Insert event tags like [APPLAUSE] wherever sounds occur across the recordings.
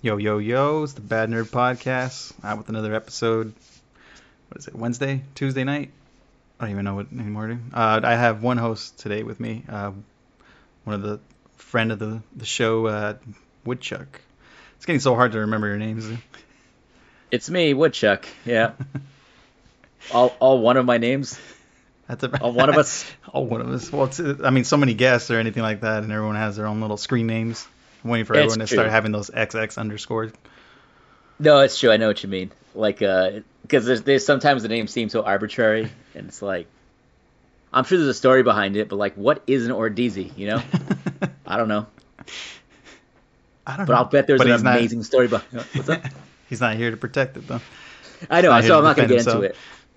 Yo, yo, yo, it's the Bad Nerd Podcast. Out with another episode. What is it, Wednesday? Tuesday night? I don't even know what anymore. Uh, I have one host today with me. Uh, one of the friend of the, the show, uh, Woodchuck. It's getting so hard to remember your names. It's me, Woodchuck. Yeah. [LAUGHS] all, all one of my names. That's a, All one of us. [LAUGHS] all one of us. Well, it's, I mean, so many guests or anything like that, and everyone has their own little screen names. Waiting for It's everyone to start having those XX underscores. No, it's true. I know what you mean. Like, uh, because there's, there's sometimes the names seem so arbitrary, and it's like, I'm sure there's a story behind it, but like, what is an Ordeezy? You know? [LAUGHS] I don't know, I don't but know. I'll bet there's But an he's not- amazing story behind. What's up? [LAUGHS] He's not here to protect it though. I know, so I'm not gonna get into it.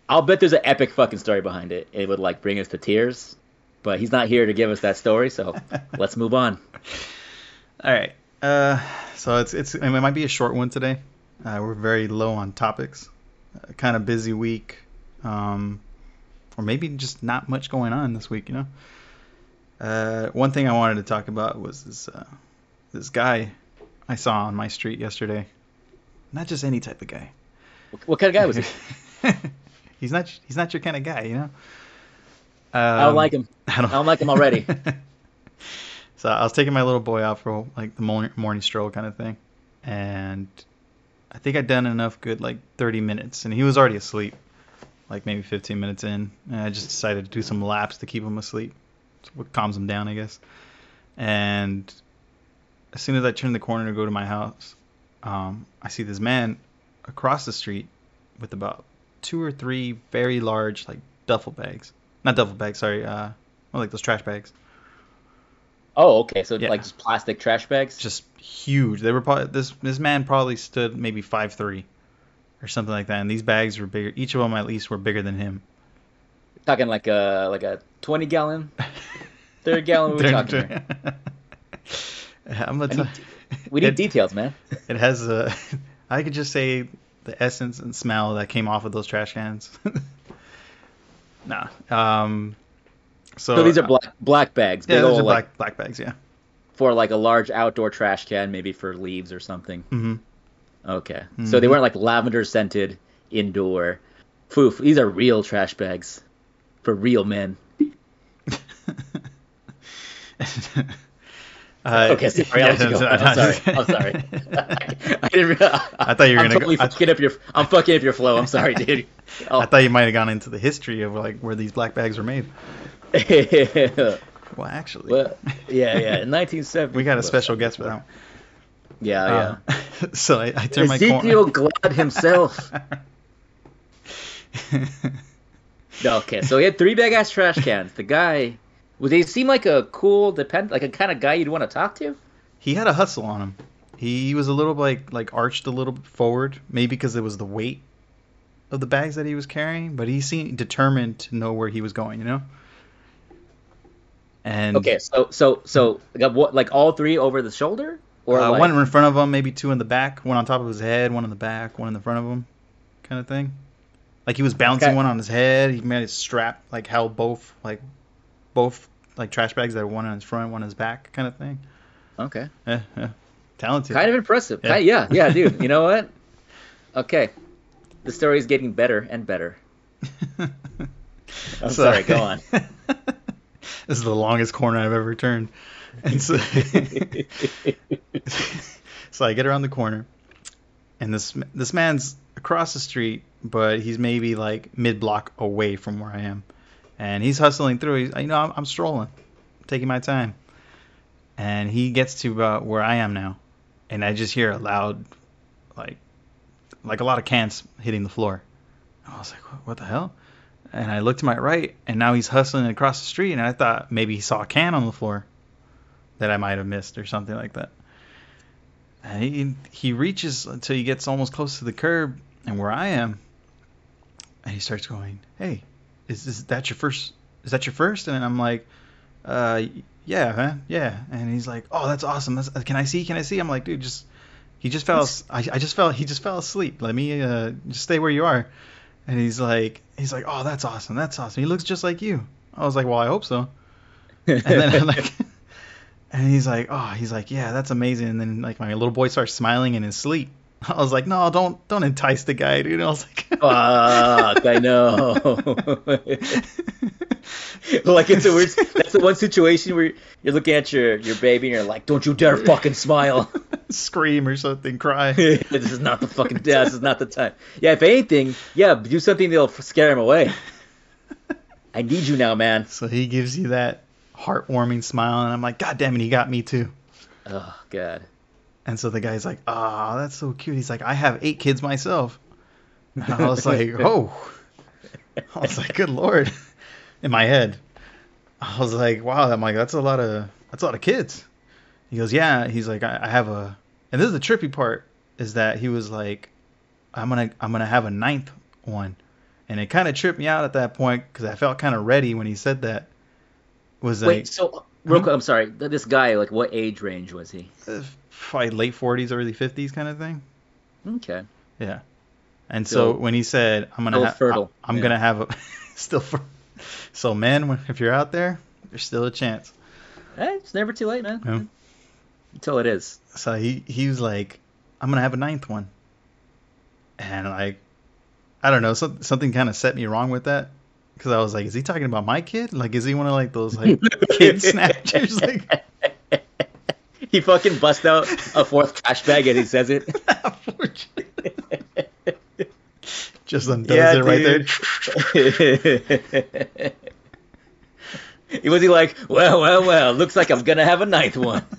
I'll bet there's an epic fucking story behind it. It would like bring us to tears, but he's not here to give us that story. So [LAUGHS] let's move on. All right. Uh, so it's it's it might be a short one today. Uh, we're very low on topics. Uh, kind of busy week, um, or maybe just not much going on this week. You know. Uh, one thing I wanted to talk about was this uh, this guy I saw on my street yesterday. Not just any type of guy. What kind of guy was he? [LAUGHS] he's not he's not your kind of guy, you know. I don't Um, like him. [LAUGHS] I don't, I don't like him already. [LAUGHS] so I was taking my little boy out for like the morning, morning stroll kind of thing, and I think I'd done enough good like 30 minutes, and he was already asleep, like maybe 15 minutes in, and I just decided to do some laps to keep him asleep, It's what calms him down, I guess. And as soon as I turn the corner to go to my house, um, I see this man across the street with about two or three very large like duffel bags, not duffel bags, sorry, uh, well, like those trash bags. Oh, okay. So Yeah. like just plastic trash bags. just huge. They were probably this this man probably stood maybe five three, or something like that. And these bags were bigger. Each of them at least were bigger than him. talking like a like a 20 gallon, [LAUGHS] 30 gallon. What are we talking here? [LAUGHS] I'm gonna tell. need- We need it, details, man. [LAUGHS] it has a. I could just say the essence and smell that came off of those trash cans. nah. Um. So, So these are black black bags, Yeah, those are like black black bags. Yeah. for like a large outdoor trash can, maybe for leaves or something. hmm Okay, so they Mhm. weren't like lavender scented indoor. Foof, these are real trash bags for real men. [LAUGHS] Uh, Okay, sorry, let you go. I'm sorry. I'm sorry. [LAUGHS] [LAUGHS] I didn't. Realize, I thought you were I'm gonna totally go- fucking up your. I'm fucking up your flow. I'm sorry, dude. Oh. I thought you might have gone into the history of like where these black bags were made. Well, [LAUGHS] Well, actually, yeah, yeah. In 1970. we got a special guest for that. one. Yeah, yeah. Uh, [LAUGHS] so I, I turned my Ezekiel corner. Glad himself. [LAUGHS] Okay, so he had three big ass trash cans. The guy, would he seem like a cool, depend, like a kind of guy you'd want to talk to? he had a hustle on him. He was a little like like arched a little forward, maybe because it was the weight of the bags that he was carrying, but he seemed determined to know where he was going, you know. And Okay, so so so got what like all three over the shoulder, or uh, like, one in front of him, maybe two in the back, one on top of his head, one in the back, one in the front of him, kind of thing. Like he was bouncing Okay. one on his head. He made it strap like held both like both like trash bags that were one on his front, one on his back, kind of thing. okay, Yeah, yeah. Talented. kind of impressive. Yeah. Yeah, yeah, yeah dude. [LAUGHS] You know what? Okay, the story is getting better and better. [LAUGHS] I'm sorry, go on. [LAUGHS] [LAUGHS] this is the longest corner I've ever turned. And so, [LAUGHS] so I get around the corner, and this this man's across the street, but he's maybe like mid block away from where I am, and he's hustling through. He's, you know, I'm, I'm strolling, taking my time, and he gets to about where I am now, and I just hear a loud, like, like a lot of cans hitting the floor. I was like, what, what the hell? And I looked to my right, and now he's hustling across the street, and I thought maybe he saw a can on the floor that I might have missed or something like that. And he he reaches until he gets almost close to the curb and where I am, and he starts going, "Hey, is, is that your first? Is that your first? And I'm like, "Uh, yeah, man, yeah." And he's like, "Oh, that's awesome. That's, can I see? Can I see?" I'm like, "Dude, just he just fell. I, I just fell. He just fell asleep. Let me uh just stay where you are." And he's like, he's like, "Oh, that's awesome. That's awesome. He looks just like you." I was like, "Well, I hope so." And then I'm like, [LAUGHS] And he's like, oh, he's like, yeah, that's amazing. And then like my little boy starts smiling in his sleep. [LAUGHS] I was like, no, don't don't entice the guy, dude. [LAUGHS] I was like, [LAUGHS] Fuck, I know. like it's a weird. That's the one situation where you're looking at your your baby and you're like, "Don't you dare fucking smile." scream or something, cry. this is not the fucking. Yeah, this is not the time. Yeah, if anything, yeah, do something that'll scare him away. I need you now, man. So he gives you that heartwarming smile, and I'm like, God damn it, he got me too. Oh God. And so the guy's like, "Ah, oh, that's so cute." He's like, "I have eight kids myself." And I was like, [LAUGHS] "Oh." I was like, "Good lord." In my head, I was like, "Wow." I'm like, "That's a lot of that's a lot of kids." He goes, "Yeah." He's like, "I, I have a," and this is the trippy part is that he was like, "I'm gonna I'm gonna have a ninth one," and it kind of tripped me out at that point because I felt kind of ready when he said that. Was Wait, like, so real quick, I'm sorry. This guy, like, what age range was he? Probably late 40s, early 50s kind of thing. Okay. Yeah. And so, So- when he said, "I'm gonna, Still ha- fertile, I'm yeah. gonna have a [LAUGHS] still fer- so man, if you're out there, there's still a chance." Eh, it's never too late, man. Yeah. Until it is. So he he was like, "I'm gonna have a ninth one," and like, I don't know, some, something kind of set me wrong with that because I was like, "Is he talking about my kid? Like, is he one of like those like [LAUGHS] kid snatchers?" Like, [LAUGHS] he fucking busts out a fourth trash bag and he says it. [LAUGHS] just undoes it right there. there. [LAUGHS] was he like, well, well, well, looks like I'm gonna have a ninth one. [LAUGHS]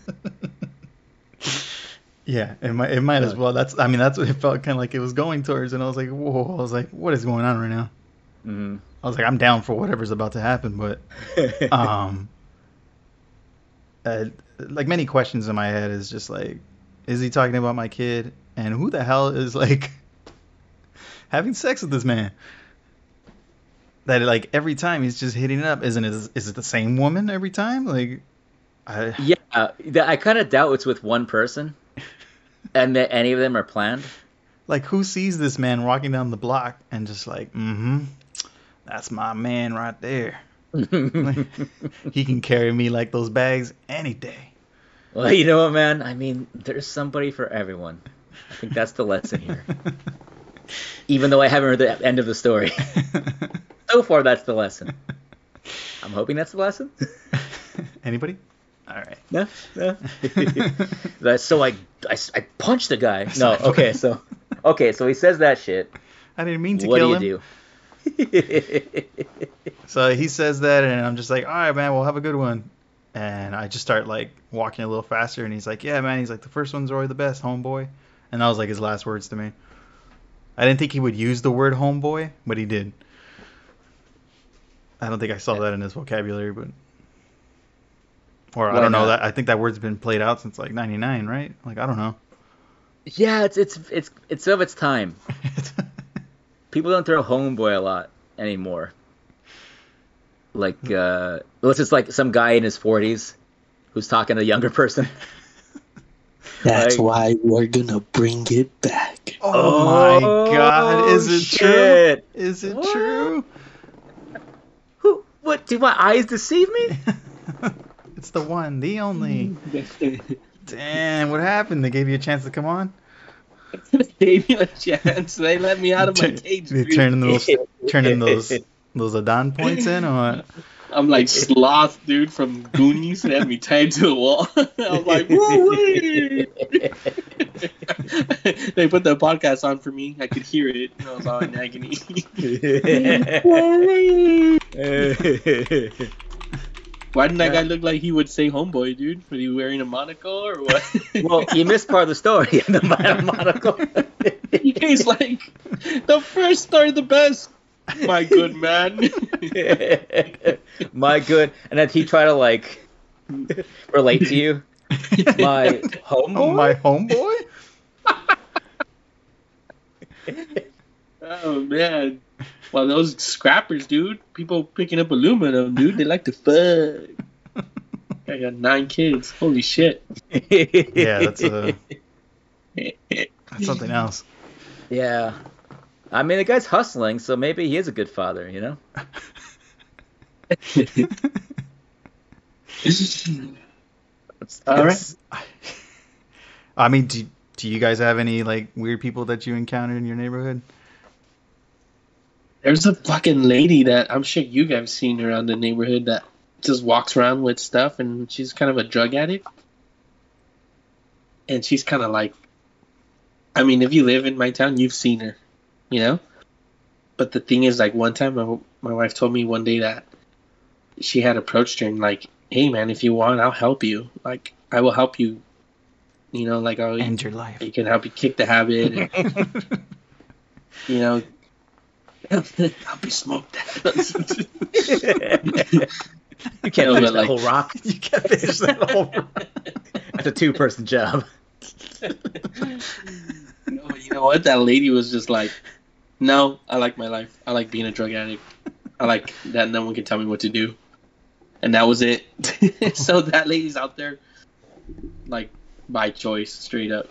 Yeah, it might it might as well. That's I mean that's what it felt kind of like it was going towards, and I was like, whoa! I was like, what is going on right now? hmm I was like, I'm down for whatever's about to happen, but um, uh, like many questions in my head is just like, is he talking about my kid? And who the hell is like [LAUGHS] having sex with this man? That like every time he's just hitting it up. Isn't it? Is it the same woman every time? Like, I yeah, I kind of doubt it's with one person, [LAUGHS] and that any of them are planned. like who sees this man walking down the block and just like, mm-hmm, that's my man right there. He can carry me like those bags any day. well, you know what, man? I mean, there's somebody for everyone. I think that's the lesson here. [LAUGHS] Even though I haven't heard the end of the story, [LAUGHS] so far that's the lesson. I'm hoping that's the lesson. [LAUGHS] Anybody? All right. No, no. So I, I, I punched the guy. No, okay, so okay, so he says that shit. I didn't mean to What kill do you him. do? [LAUGHS] So he says that, and I'm just like, all right, man, we'll have a good one. And I just start like walking a little faster, and he's like, yeah, man. He's like, the first one's always the best, homeboy. And that was like his last words to me. I didn't think he would use the word homeboy, but he did. I don't think I saw that in his vocabulary, but or I don't know not? that. I think that word's been played out since like '99, right? Like I don't know. yeah, it's it's it's it's of its time. [LAUGHS] People don't throw homeboy a lot anymore. Like, uh, unless it's like some guy in his 40s who's talking to a younger person. [LAUGHS] That's Like- why we're gonna bring it back. oh, my god, is it true? Is it What? true? Who? What? Do my eyes deceive me? [LAUGHS] it's the one, the only. [LAUGHS] Damn, what happened? They gave you a chance to come on. Gave me a chance. They let me out of my cage. They turning those turning those those Adan points in, or what? I'm like sloth, dude, from Goonies. They had me tied to the wall. [LAUGHS] I was like, woo [LAUGHS] They put the podcast on for me. I could hear it. I was all in agony. [LAUGHS] Why didn't that guy look like he would say homeboy, dude? Was he wearing a monocle or what? [LAUGHS] well, you missed part of the story. [LAUGHS] the monocle. [LAUGHS] He's like, the first story, the best. My good man. my good, and then he try to like relate to you. My homeboy. Oh, my homeboy? Oh man. Well, those scrappers, dude. People picking up aluminum, dude. They like to fuck. I got nine kids. Holy shit. Yeah, that's a that's something else. Yeah. I mean, the guy's hustling, so maybe he is a good father, you know? It's- All right. it's- I mean, do do you guys have any like weird people that you encountered in your neighborhood? There's a fucking lady that I'm sure you guys seen around the neighborhood that just walks around with stuff, and she's kind of a drug addict. And she's kind of like, I mean, if you live in my town, you've seen her, you know. But the thing is, like one time, my my wife told me one day that she had approached her and like, hey man, if you want, I'll help you. Like, I will help you. You know, like I'll, End your life. I can help you kick the habit. And, [LAUGHS] you know, help you smoke that. [LAUGHS] you can't No, finish but, that like- whole rock. [LAUGHS] you can't finish that whole. That's a two-person job. [LAUGHS] no, you know what? That lady was just like, no, I like my life. I like being a drug addict. I like that no one can tell me what to do. And that was it. so that lady's out there, like, by choice, straight up.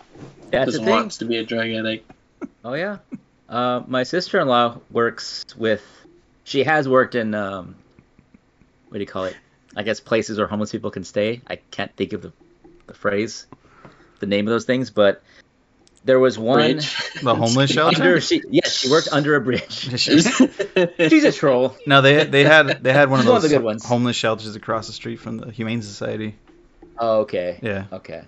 That's just wants to be a drug addict. Oh yeah. Uh, my sister-in-law works with. She has worked in. Um, what do you call it? I guess places where homeless people can stay. I can't think of the, the phrase, the name of those things, but there was one. Bridge. [LAUGHS] The homeless shelter. Under, she, yes, she worked under a bridge. [LAUGHS] She's- [LAUGHS] She's a troll. no, they they had they had one of One of those the good ones. homeless shelters across the street from the Humane Society. Oh, okay. Yeah. Okay.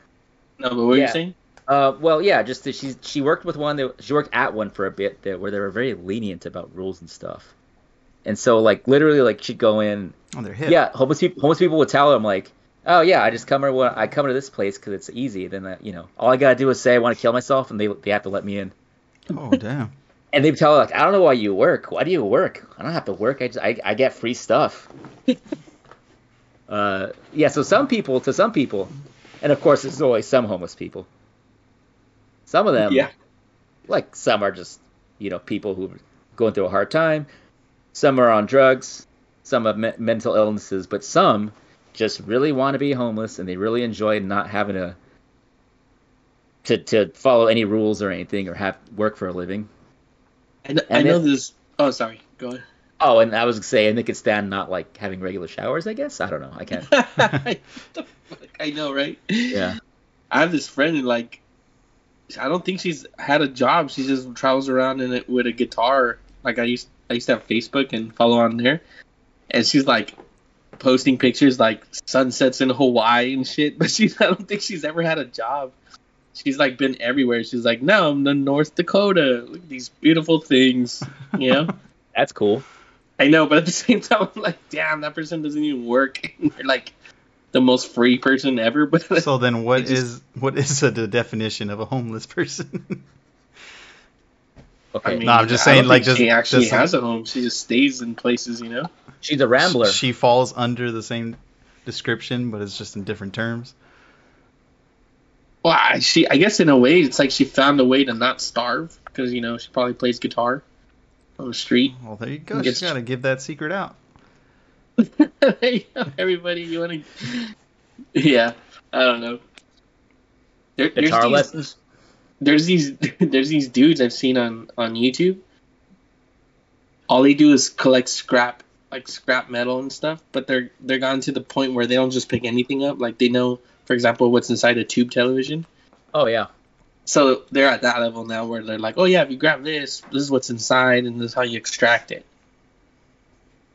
no, but what were you saying? Uh, well, yeah, just that she she worked with one that she worked at one for a bit that where they were very lenient about rules and stuff, and so like literally like she'd go in, Oh, they're hip. yeah, homeless people homeless people would tell them like, oh yeah, I just come here I come to this place because it's easy. Then uh, you know all I gotta do is say I want to kill myself and they they have to let me in. Oh damn. [LAUGHS] And they tell her like, I don't know why you work. Why do you work? I don't have to work. I just I, I get free stuff. [LAUGHS] uh, yeah. So some people to some people, and of course there's always some homeless people. Some of them, yeah. like some are just you know people who are going through a hard time. Some are on drugs. Some have me- mental illnesses, but some just really want to be homeless and they really enjoy not having to to to follow any rules or anything or have work for a living. I, kn- I And know this. Oh, sorry. Go ahead. Oh, and I was saying they could stand not like having regular showers. I guess I don't know. I can't. [LAUGHS] What the fuck? I know, right? Yeah. I have this friend and like, I don't think she's had a job. She just travels around in it with a guitar. Like I used, I used to have Facebook and follow on there, and she's like posting pictures like sunsets in Hawaii and shit. [LAUGHS] But she I don't think she's ever had a job. She's like been everywhere. She's like, no, I'm in North Dakota. Look at these beautiful things. You know. [LAUGHS] That's cool. I know, but at the same time, I'm like, damn, that person doesn't even work. [LAUGHS] Like the most free person ever. But [LAUGHS] So then, what It is just- what is the definition of a homeless person? [LAUGHS] Okay. I mean, No, I'm just saying, like, think she actually does some- has a home. She just stays in places, you know. She's a rambler. She falls under the same description, but it's just in different terms. Well, I- she, I guess in a way, it's like she found a way to not starve because you know she probably plays guitar on the street. Well, there you go. She's got to give that secret out. [LAUGHS] Everybody, you want to? [LAUGHS] Yeah, I don't know. There, there's Guitar these, lessons. there's these [LAUGHS] there's these dudes I've seen on on YouTube. All they do is collect scrap like scrap metal and stuff, but they're they're gone to the point where they don't just pick anything up. Like they know, for example, what's inside a tube television. Oh yeah. So they're at that level now where they're like, oh yeah, if you grab this, this is what's inside, and this is how you extract it.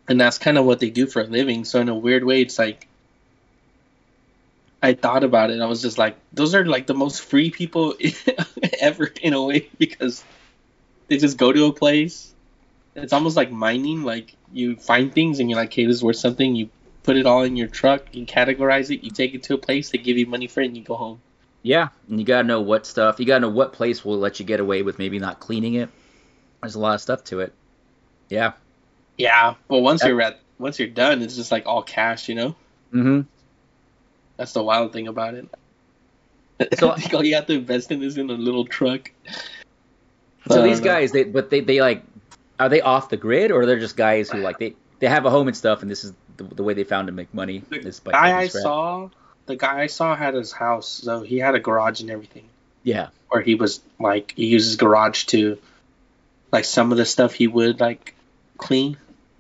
And that's kind of what they do for a living. So in a weird way, it's like I thought about it. I was just like, those are like the most free people [LAUGHS] ever in a way because they just go to a place. It's almost like mining. Like you find things and you're like, hey, this is worth something. You put it all in your truck, you categorize it, you take it to a place, they give you money for it, and you go home. Yeah, and you gotta know what stuff. You gotta know what place will let you get away with maybe not cleaning it. There's a lot of stuff to it. Yeah. Yeah, but once That- you're at once you're done, it's just like all cash, you know. Mm-hmm. That's the wild thing about it. So- [LAUGHS] I think all you have to invest in is in a little truck. So these know. guys, they but they they like, are they off the grid or they're just guys who like they they have a home and stuff, and this is the, the way they found to make money. The is by guy I saw, the guy I saw had his house, so he had a garage and everything. Yeah. where he was like he uses garage to, like some of the stuff he would like clean,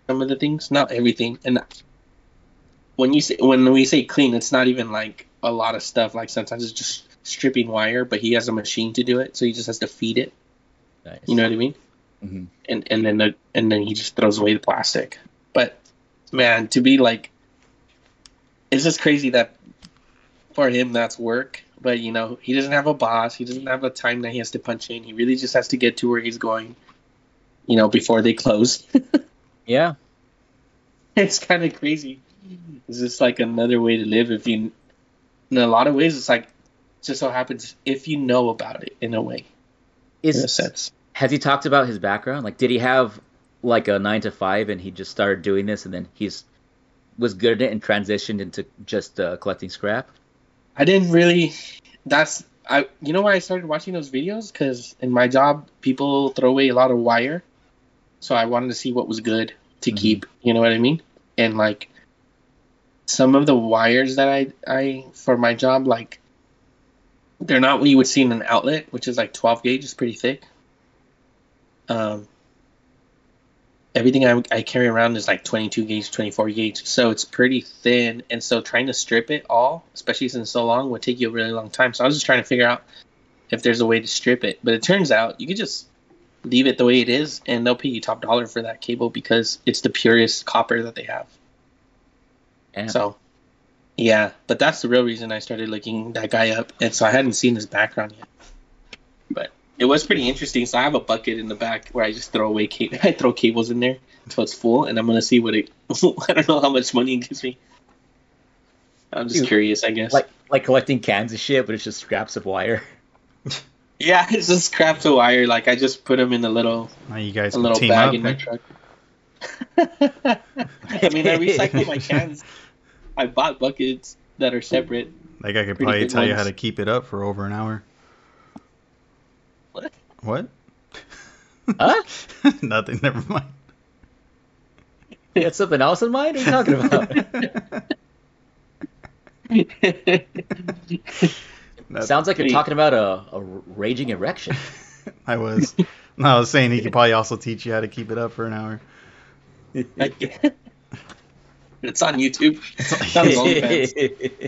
some of the things, not everything. And when you say when we say clean, it's not even like a lot of stuff. Like sometimes it's just stripping wire, but he has a machine to do it, so he just has to feed it. Nice. You know what I mean? Mhm. And and then the, and then he just throws away the plastic. But man, to be like, it's just crazy that for him that's work. But you know, he doesn't have a boss. He doesn't have a time that he has to punch in. He really just has to get to where he's going. You know, before they close. [LAUGHS] Yeah. [LAUGHS] it's kind of crazy. It's just like another way to live. If you, in a lot of ways, it's like just so happens if you know about it in a way, in a Is sense. has he talked about his background? Like, did he have like a nine to five, and he just started doing this, and then he's was good at it and transitioned into just uh, collecting scrap? I didn't really. That's I. You know why I started watching those videos? Because in my job, people throw away a lot of wire, so I wanted to see what was good to Mhm. keep. You know what I mean? And like some of the wires that I I for my job, like they're not what you would see in an outlet, which is like 12 gauge, is pretty thick. Um, everything I, I carry around is like 22 gauge, 24 gauge, so it's pretty thin. And so trying to strip it all, especially since it's so long, would take you a really long time. So I was just trying to figure out if there's a way to strip it. But it turns out you could just leave it the way it is, and they'll pay you top dollar for that cable because it's the purest copper that they have. And So, yeah, but that's the real reason I started looking that guy up, and so I hadn't seen his background yet. But it was pretty interesting. So I have a bucket in the back where I just throw away cable. [LAUGHS] I throw cables in there until it's full, and I'm gonna see what it. [LAUGHS] I don't know how much money it gives me. I'm just Dude, curious, I guess. like like collecting cans of shit, but it's just scraps of wire. [LAUGHS] yeah, [LAUGHS] it's just scraps of wire. Like I just put them in a little Now you guys a little team bag up. in my eh? truck. [LAUGHS] I mean, I recycle my [LAUGHS] cans. I bought buckets that are separate. Like I could probably big tell you how to keep it up for over an hour. What? What? Huh? Nothing. Never mind. You got something else in mind? What are you talking about? Nothing. Sounds like you're Pretty- talking about a, a raging erection. [LAUGHS] I was. No, I was saying he could probably also teach you how to keep it up for an hour. Like, [LAUGHS] it's on YouTube. [LAUGHS] Sounds OnlyFans.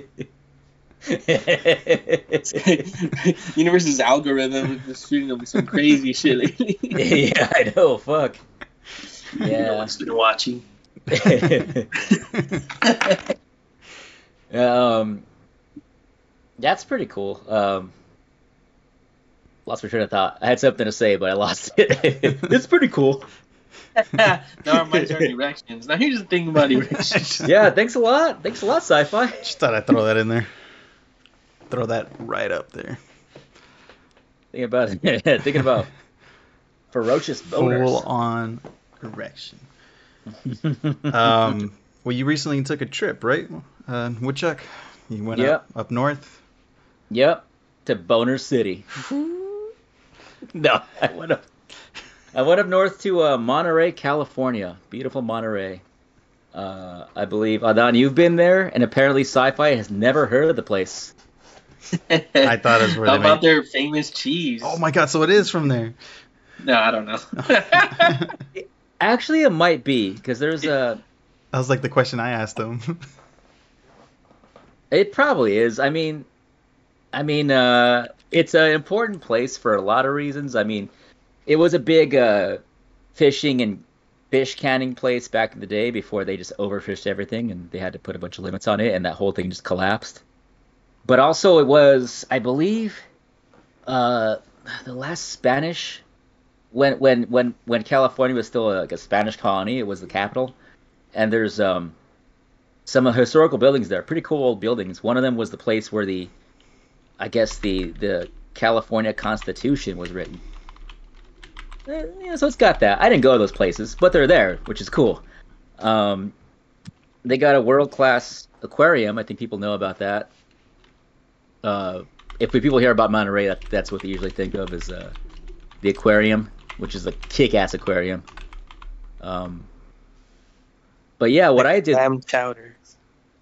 Universe's algorithm is just shooting them some crazy shit lately. yeah, I know. Fuck. No Yeah. one's been watching. um, that's pretty cool. Um, lost my train of thought. I had something to say, but I lost it. [LAUGHS] it's pretty cool. [LAUGHS] now our minds are in erections. Now here's the thing about erections. [LAUGHS] Yeah, thanks a lot. Thanks a lot, sci-fi. Just thought I'd throw that in there. Throw that right up there. Thinking about it. Thinking about ferocious Full on erection. Um, well, you recently took a trip, right? Uh, Woodchuck? You went up, up north? Yep, to Boner City. no, I went up. I went up north to uh, Monterey, California. Beautiful Monterey. Uh, I believe Adan, you've been there, and apparently Sci-Fi has never heard of the place. [LAUGHS] I thought it was where How they about made- their famous cheese? Oh my god, so it is from there. No, I don't know. [LAUGHS] Actually, it might be because there's a. That was like the question I asked them. [LAUGHS] It probably is. I mean, I mean, uh, it's an important place for a lot of reasons. I mean, it was a big uh, fishing and fish canning place back in the day before they just overfished everything and they had to put a bunch of limits on it, and that whole thing just collapsed. But also, it was, I believe, uh, the last Spanish when when when when California was still like a Spanish colony. It was the capital, and there's um some historical buildings there, pretty cool old buildings. One of them was the place where the, I guess the the California Constitution was written. Eh, Yeah, so it's got that. I didn't go to those places, but they're there, which is cool. Um, they got a world class aquarium. I think people know about that. Uh, if people hear about Monterey, that, that's what they usually think of is uh, the aquarium, which is a kick ass aquarium. Um, but yeah, what I did. Clam chowder.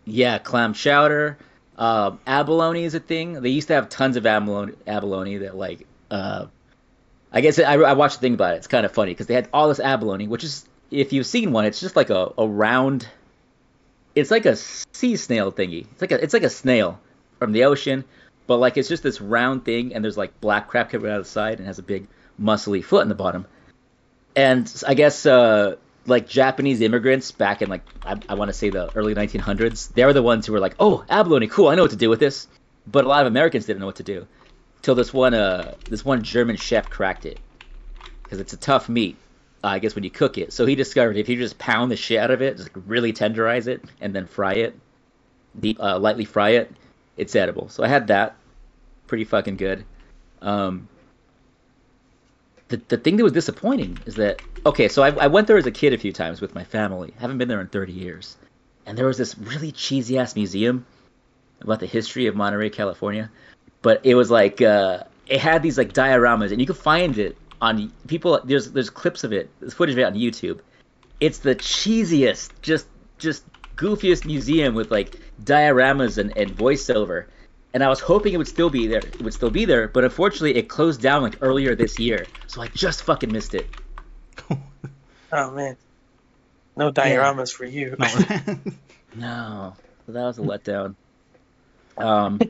Yeah, clam chowder. Um, abalone is a thing. They used to have tons of abalone, abalone that like. Uh, I guess I, I watched the thing about it. It's kind of funny because they had all this abalone, which is if you've seen one, it's just like a, a round. It's like a sea snail thingy. It's like a it's like a snail, from the ocean, but like it's just this round thing, and there's like black crab coming out of the side, and has a big muscly foot in the bottom. And I guess uh, like Japanese immigrants back in like I, I want to say the early 1900s, they were the ones who were like, "Oh, abalone, cool, I know what to do with this." But a lot of Americans didn't know what to do. Till this one uh this one German chef cracked it because it's a tough meat. Uh, I guess when you cook it, so he discovered if you just pound the shit out of it, just really tenderize it, and then fry it, deep, uh, lightly fry it, it's edible. So I had that, pretty fucking good. Um, the the thing that was disappointing is that okay, so I, I went there as a kid a few times with my family. haven't been there in 30 years, and there was this really cheesy ass museum about the history of Monterey, California, but it was like uh, it had these like dioramas, and you could find it on people. There's there's clips of it, there's footage of it on YouTube. It's the cheesiest, just just goofiest museum with like dioramas and, and voiceover. And I was hoping it would still be there. It would still be there, but unfortunately, it closed down like earlier this year. So I just fucking missed it. [LAUGHS] Oh man, no dioramas for you. No, [LAUGHS] so that was a letdown. Um,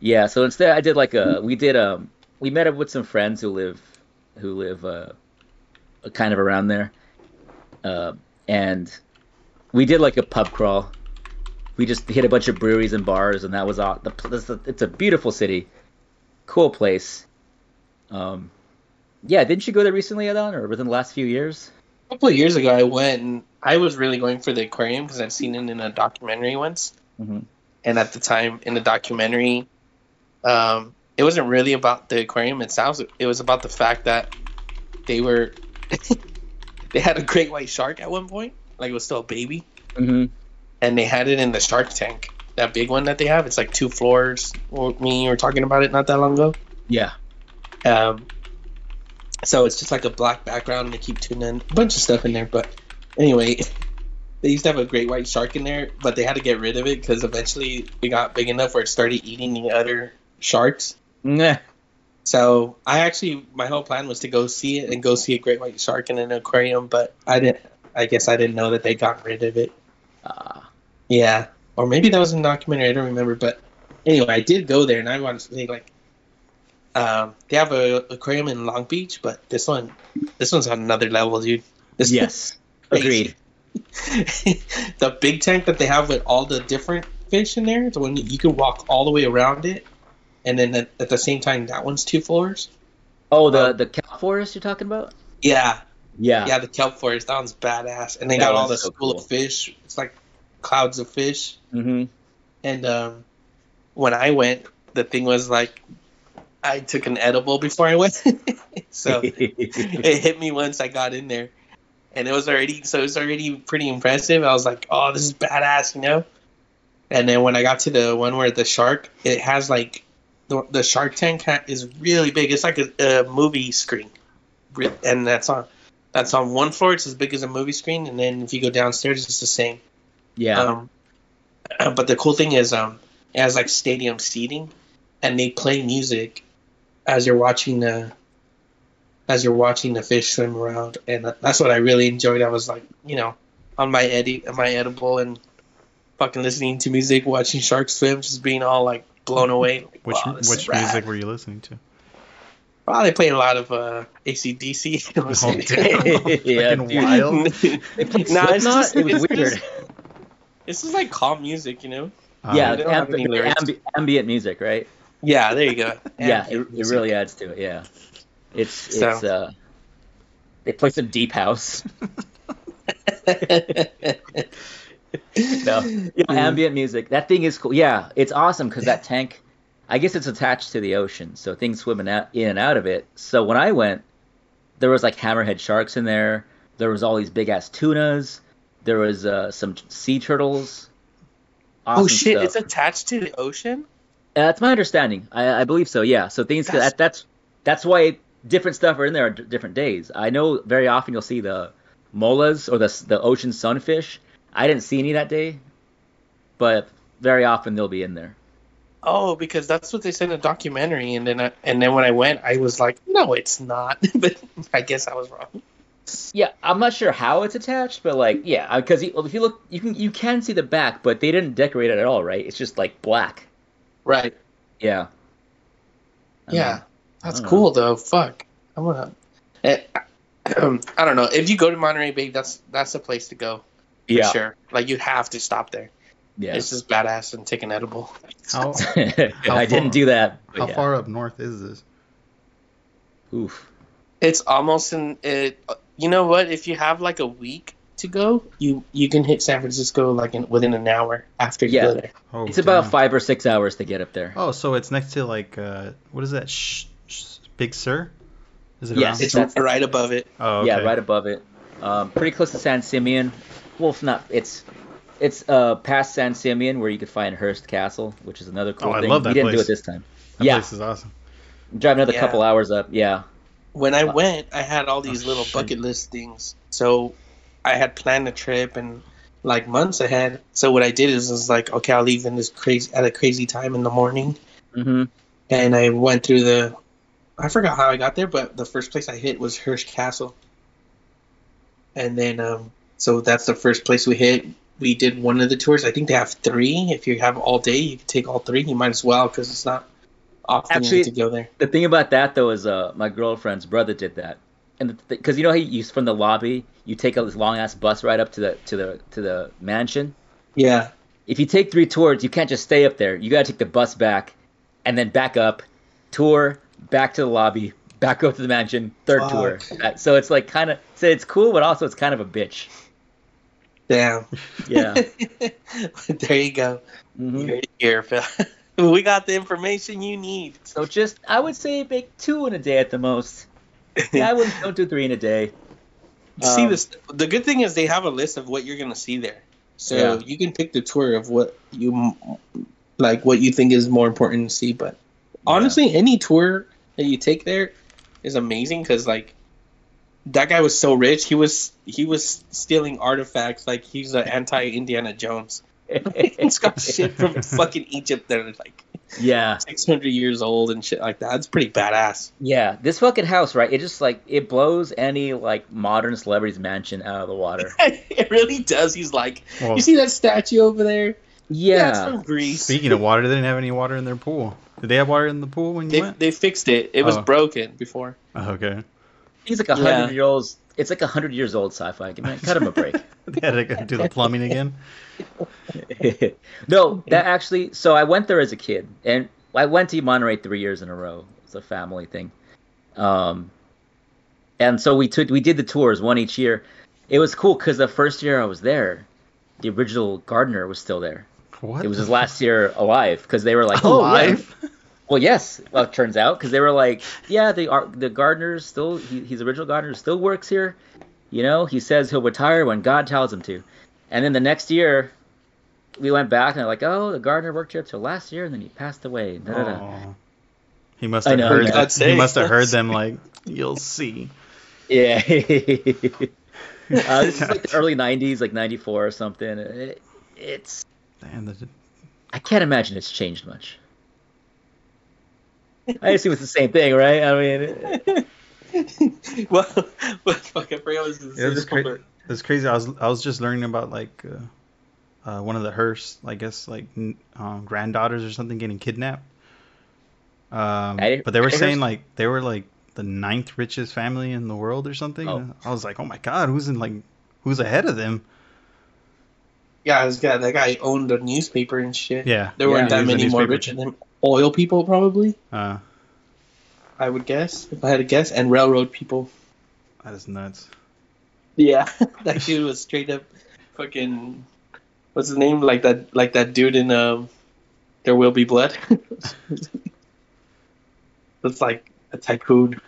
yeah. So instead, I did like a. We did um. We met up with some friends who live, who live uh, kind of around there, uh, and we did like a pub crawl. We just hit a bunch of breweries and bars, and that was all. The, it's a beautiful city, cool place. Um, yeah, didn't you go there recently, Adan, or within the last few years? A couple of years ago, I went and I was really going for the aquarium because I'd seen it in a documentary once. Mm-hmm. And at the time in the documentary, um, it wasn't really about the aquarium itself. It was about the fact that they were [LAUGHS] they had a great white shark at one point, like it was still a baby, Mm-hmm. And they had it in the shark tank. That big one that they have, it's like two floors. Me you were talking about it not that long ago. Yeah. Um, so it's just like a black background, and they keep tuning in a bunch of stuff in there. But anyway, [LAUGHS] they used to have a great white shark in there, but they had to get rid of it because eventually it got big enough where it started eating the other sharks. Nah. So I actually, my whole plan was to go see it and go see a great white shark in an aquarium, but I didn't. I guess I didn't know that they got rid of it. Uh, Yeah, or maybe that was in the documentary. I don't remember, but anyway, I did go there, and I wanted to say like, um, they have a aquarium in Long Beach, but this one, this one's on another level, dude. This yes. [LAUGHS] Agreed. [LAUGHS] the big tank that they have with all the different fish in there, the one you can walk all the way around it, and then at, at the same time, that one's two floors. Oh, the the kelp forest you're talking about? Yeah, Yeah. yeah, the kelp forest. That one's badass, and they That got all the so school cool. of fish. It's like clouds of fish. Mm-hmm. And um, when I went, the thing was like, I took an edible before I went, [LAUGHS] so [LAUGHS] it hit me once I got in there, and it was already so it was already pretty impressive. I was like, oh, this is badass, you know. And then when I got to the one where the shark, it has like the, the Shark Tank is really big. It's like a, a movie screen, and that's on that's on one floor. It's as big as a movie screen, and then if you go downstairs, it's the same. Yeah. Um, [CLEARS THROAT] but the cool thing is, um, it has like stadium seating, and they play music as you're watching the as you're watching the fish swim around, and that's what I really enjoyed. I was like, you know, on my edi- my edible and fucking listening to music, watching sharks swim, just being all like blown [LAUGHS] away. Like, Which wow, this is which rad. music were you listening to? Well, they played a lot of uh, ACDC. [LAUGHS] Oh, damn. [LAUGHS] Yeah, wild. They played Nah, it's Slipknot? just- it was it's weird. just- This is like calm music, you know. Uh, yeah, they don't amb- ambi- ambient music, right? Yeah, there you go. [LAUGHS] yeah, it, it really adds to it. Yeah, it's So- it's uh, they play some deep house. [LAUGHS] No, yeah, ambient music. That thing is cool. Yeah, it's awesome because that tank, I guess it's attached to the ocean, so things swimming out, in and out of it. So when I went, there was like hammerhead sharks in there. There was all these big ass tunas. There was uh, some sea turtles. Awesome oh shit! stuff. It's attached to the ocean. Uh, that's my understanding. I, I believe so. Yeah. So things That's- that, that's that's why different stuff are in there on d- different days. I know very often you'll see the molas or the the ocean sunfish. I didn't see any that day, but very often they'll be in there. Oh, because that's what they said in the documentary, and then I, and then when I went, I was like, no, it's not. [LAUGHS] but I guess I was wrong. Yeah, I'm not sure how it's attached, but like, yeah, because if you look, you can you can see the back, but they didn't decorate it at all, right? It's just like black. Right. Yeah. Yeah, mean, that's don't cool though. Fuck, I'm gonna. Eh, um, [CLEARS THROAT] I don't know. If you go to Monterey Bay, that's that's the place to go for yeah. sure. Like you have to stop there. Yeah. It's just badass and take an edible. How [LAUGHS] I far- didn't do that. how yeah. far up north is this? Oof. It's almost in it. You know what? If you have like a week to go, you you can hit San Francisco like in, within an hour after you Yeah. go there. Oh, It's about five or six hours to get up there. Oh, so it's next to like uh, what is that? Sh- Sh- Big Sur? Is it Yes. It's That's- right above it. Oh, okay. Yeah, right above it. Um, pretty close to San Simeon. Well, it's not. It's it's uh past San Simeon where you could find Hearst Castle, which is another cool Oh, I thing. love that we didn't do it this time. That yeah, place is awesome. drive another Yeah. couple hours up. Yeah. When I went, I had all these oh, little shit. bucket list things. So I had planned a trip and like months ahead. So what I did is was like, okay, I'll leave in this crazy at a crazy time in the morning. hmm and I went through the. I forgot how I got there, but the first place I hit was Hearst Castle, and then um, so that's the first place we hit. We did one of the tours. I think they have three. If you have all day, you can take all three. You might as well because it's not often Actually- to go there. The thing about that though is uh my girlfriend's brother did that, and because you know how you use from the lobby you take a this long ass bus ride up to the to the to the mansion. Yeah, If you take three tours, you can't just stay up there. You gotta take the bus back, and then back up, tour back to the lobby, back up to the mansion, third Fuck. tour. Uh, So it's like kind of so it's cool, but also it's kind of a bitch. damn. Yeah. [LAUGHS] there you go. Mhm. You heard it here, Phil. [LAUGHS] [LAUGHS] we got the information you need. So just I would say make two in a day at the most. [LAUGHS] Yeah, I wouldn't don't do three in a day. see Um, this the good thing is they have a list of what you're gonna see there so Yeah. you can pick the tour of what you like what you think is more important to see but honestly any tour that you take there is amazing because like that guy was so rich he was he was stealing artifacts like he's an anti indiana jones [LAUGHS] he's got shit from [LAUGHS] fucking egypt that are like yeah. 600 years old and shit like that it's pretty badass Yeah, this fucking house, right? It just like it blows any like modern celebrity's mansion out of the water. [LAUGHS] it really does he's like Well, you see that statue over there Yeah. it's from greece speaking of water, they didn't have any water in their pool. Did they have water in the pool when you They, went? they fixed it. It was Oh. broken before. Oh, okay. He's like a Yeah. hundred year old. It's like a hundred years old sci-fi. Cut him a break. [LAUGHS] They had to go do the plumbing again. [LAUGHS] no, that actually. So I went there as a kid, and I went to Monterey three years in a row. It's a family thing. Um, and so we took we did the tours one each year. It was cool because the first year I was there, the original gardener was still there. What? It was his last year alive because they were like, [LAUGHS] "Oh, yeah." Alive. Well, yes. Well, it turns out because they were like, yeah, the ar- the gardener still, he, he's the original gardener still works here. You know, he says he'll retire when God tells him to. And then the next year, we went back and they're like, oh, the gardener worked here till last year and then he passed away. Da, da, da. He must have know, heard. yeah. That, he must have heard them [LAUGHS] like, "You'll see." Yeah. [LAUGHS] uh, this is like the [LAUGHS] early '90s, like '94 or something. It, it's Damn, the, I can't imagine it's changed much. I assume it's the same thing, right? I mean, [LAUGHS] well, [LAUGHS] well, fuck, I forgot what was Yeah, this cra- It's crazy. I was I was just learning about like uh, uh, one of the Hearst, I guess like um, granddaughters or something getting kidnapped. Um, I- but they were I heard- saying like they were like the ninth richest family in the world or something. Oh. I was like, oh my god, who's in like who's ahead of them? Yeah, this guy, that guy owned a newspaper and shit. Yeah, There weren't that he was a many more newspaper. rich than oil people, probably. Uh, I would guess, if I had to guess, and railroad people. that is nuts. Yeah, [LAUGHS] that dude was straight up fucking. What's his name? Like that, like that dude in um, There Will Be Blood. [LAUGHS] It's like a tycoon.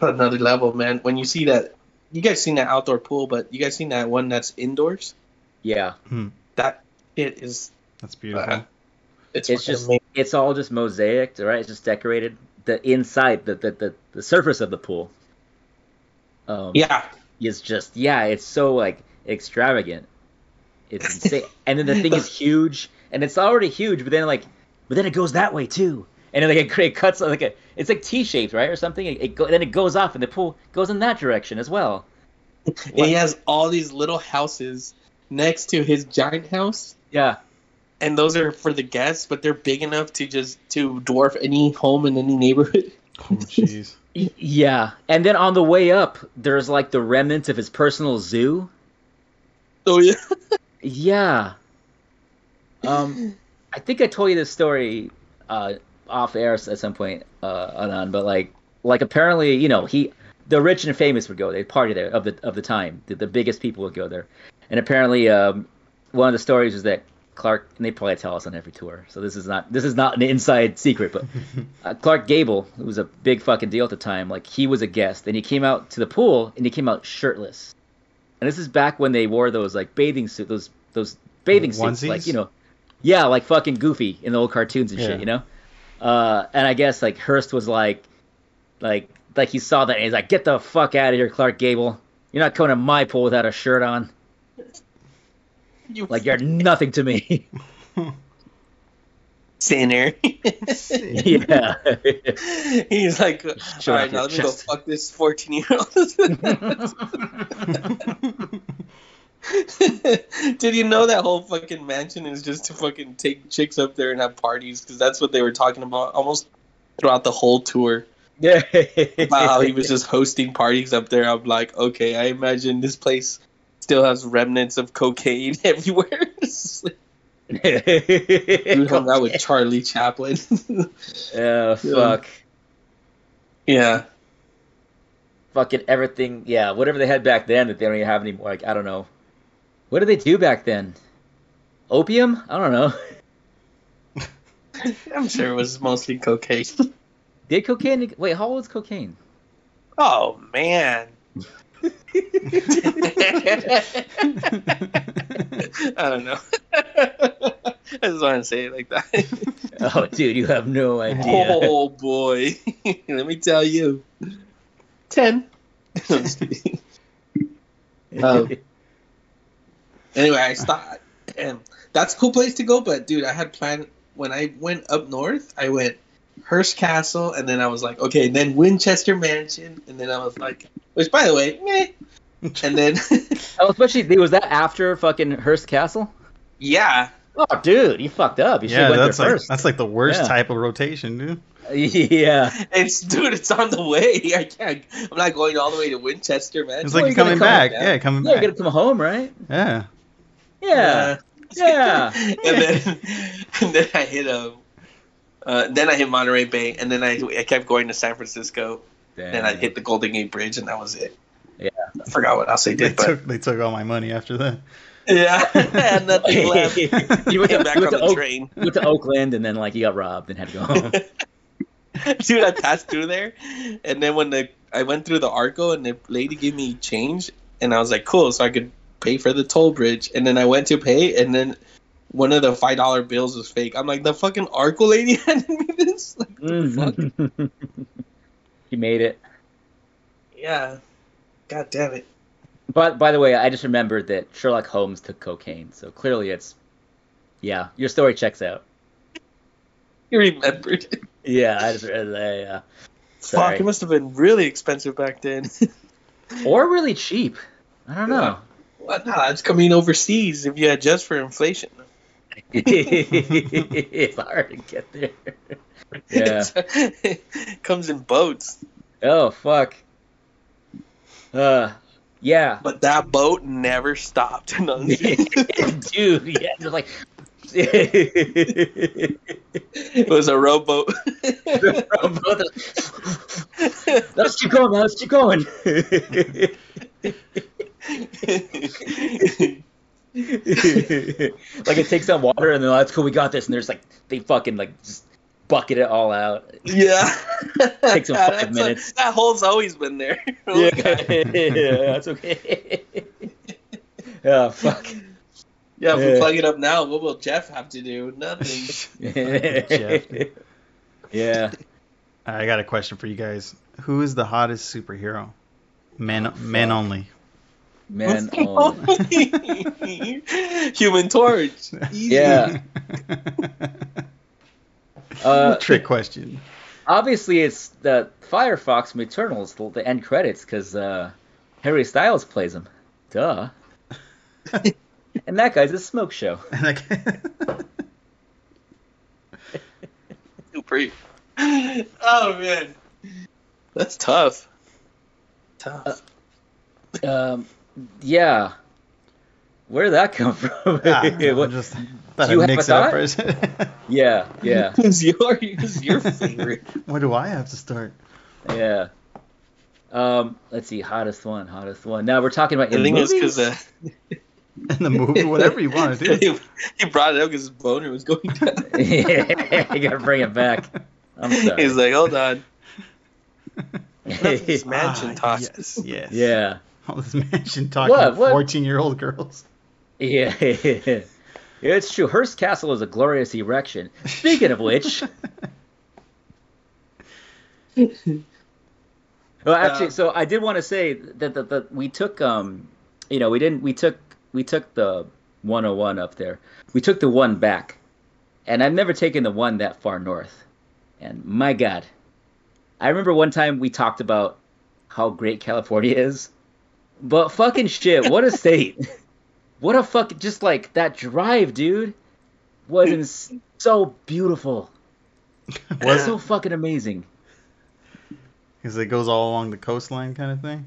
Another level, man. When you see that, you guys seen that outdoor pool, but you guys seen that one that's indoors? yeah. That it is. That's beautiful. Uh, it's it's just amazing. it's all just mosaic, right? It's just decorated. The inside, the the, the, the surface of the pool, um, yeah. is just yeah, it's so like extravagant. It's [LAUGHS] insane, and then the thing is huge, and it's already huge, but then like, but then it goes that way too, and then like it, it cuts like a it's like T shaped, right, or something. It, it go, then it goes off, and the pool goes in that direction as well. And he has all these little houses next to his giant house. Yeah, and those are for the guests, but they're big enough to just to dwarf any home in any neighborhood. [LAUGHS] Oh jeez. Y- [LAUGHS] Yeah, and then on the way up, there's like the remnants of his personal zoo. Oh yeah. Yeah. Um, I think I told you this story uh, off air at some point, uh, on, but like, like apparently, you know, he, the rich and famous would go. They'd party there of the of the time. The, the biggest people would go there, and apparently, um, one of the stories is that Clark, and they probably tell us on every tour, so this is not this is not an inside secret, but [LAUGHS] uh, Clark Gable, who was a big fucking deal at the time, like he was a guest, and he came out to the pool and he came out shirtless. And this is back when they wore those like bathing suit, those those bathing suits, Onesies? like you know, yeah, like fucking Goofy in the old cartoons and Yeah. shit, you know. Uh, and I guess like Hearst was like, like like he saw that and he's like, get the fuck out of here, Clark Gable. You're not coming to my pool without a shirt on. You Like you're nothing to me. [LAUGHS] sinner. [LAUGHS] yeah. He's like, all Show right, off now your let me go fuck this fourteen year old. [LAUGHS] Did you know that whole fucking mansion is just to fucking take chicks up there and have parties? Because that's what they were talking about almost throughout the whole tour. yeah. About how he was just hosting parties up there. I'm like, okay, I imagine this place still has remnants of cocaine [LAUGHS] everywhere. [LAUGHS] Like, Dude hung out with Charlie Chaplin. [LAUGHS] Oh fuck. yeah. Fucking everything. Yeah, whatever they had back then that they don't even have anymore. Like I don't know. What did they do back then? Opium? I don't know. I'm sure it was mostly cocaine. Did cocaine? Wait, how old is cocaine? Oh man. I don't know. I just want to say it like that. [LAUGHS] Oh, dude, you have no idea. Oh boy. [LAUGHS] Let me tell you. Ten. [LAUGHS] I'm just kidding. Um, anyway, I stopped. Damn, that's a cool place to go. But dude, I had planned when I went up north. I went Hearst Castle, and then I was like, okay, then Winchester Mansion, and then I was like, which by the way, meh. [LAUGHS] And then, oh, especially was that after fucking Hearst Castle? yeah, Oh, dude, you fucked up. You yeah, have went that's there like first. that's like the worst Yeah. type of rotation, dude. [LAUGHS] yeah. it's dude, it's on the way. [LAUGHS] I can't. I'm not going all the way to Winchester, man. It's like you're you're coming back. back. Yeah, coming Yeah, you back. gotta come home, right? Yeah. Yeah. Yeah. and then and then I hit a. Uh, then I hit Monterey Bay, and then I, I kept going to San Francisco. Then I hit the Golden Gate Bridge, and that was it. Yeah. I forgot what else I They did, but took they took all my money after that. yeah, I had nothing left. you went, to, back you on went, to the Oak- train. you went to Oakland and then like you got robbed and had to go home. [LAUGHS] Dude, I passed through there, and then when the I went through the Arco, and the lady gave me change, and I was like, cool, so I could pay for the toll bridge, and then I went to pay, and then one of the five dollar bills was fake. I'm like, the fucking Arco lady [LAUGHS] handed me this. Like, what the mm-hmm. fuck? [LAUGHS] you made it. Yeah. God damn it. But by the way, I just remembered that Sherlock Holmes took cocaine, so clearly it's yeah, your story checks out. You remembered. Yeah, I just uh, read that. Yeah. Fuck, it must have been really expensive back then. [LAUGHS] Or really cheap. I don't know. well, nah, it's coming overseas if you adjust for inflation. It's hard to get there. Yeah. it [LAUGHS] comes in boats. Oh fuck. Uh, yeah. But that boat never stopped. [LAUGHS] No, I'm kidding. [LAUGHS] Dude, yeah, just like. it was a rowboat. Let's keep going. Let's keep going. [LAUGHS] like it takes on water and then that's cool. We got this, and there's like they fucking like just bucket it all out. yeah. [LAUGHS] Takes them [LAUGHS] five That's a- that hole's always been there. yeah, that's okay. oh fuck. Yeah, if we plug it up now, what will Jeff have to do? Nothing. Jeff. yeah. I got a question for you guys. Who is the hottest superhero? Men, oh, men only. Man, oh. [LAUGHS] Human Torch. Easy. Yeah. [LAUGHS] Uh, Trick question. obviously it's the Firefox from Eternals, the, the end credits, because uh, Harry Styles plays him. Duh. [LAUGHS] and that guy's a smoke show. Dupree. Oh man, that's tough. Tough. Um, yeah. Where did that come [LAUGHS] from? Ah, I [LAUGHS] What- just Do thought you I'd have mix a it thought? for a [LAUGHS] yeah, yeah, Who's your who's your favorite? Where do I have to start? yeah. Um, let's see, hottest one, hottest one. Now we're talking about I in think it's because uh, In the movie, whatever you want to do. he, he brought it up because his boner was going down. yeah, you gotta bring it back. I'm sorry. He's like, hold on. This mansion Ah, talk. Yes, yes. yeah, All this mansion talking What? What? 14 year old girls. [LAUGHS] yeah. It's true. Hearst Castle is a glorious erection. Speaking of which, [LAUGHS] well, actually, Uh, so I did want to say that that, that we took um, you know, we didn't we took we took the 101 up there. We took the one back, and I've never taken the one that far north. And my God, I remember one time we talked about how great California is, but fucking shit, what a state! What a fuck, just like that drive, dude, was ins- so beautiful, [LAUGHS] Was so fucking amazing. Because it goes all along the coastline kind of thing.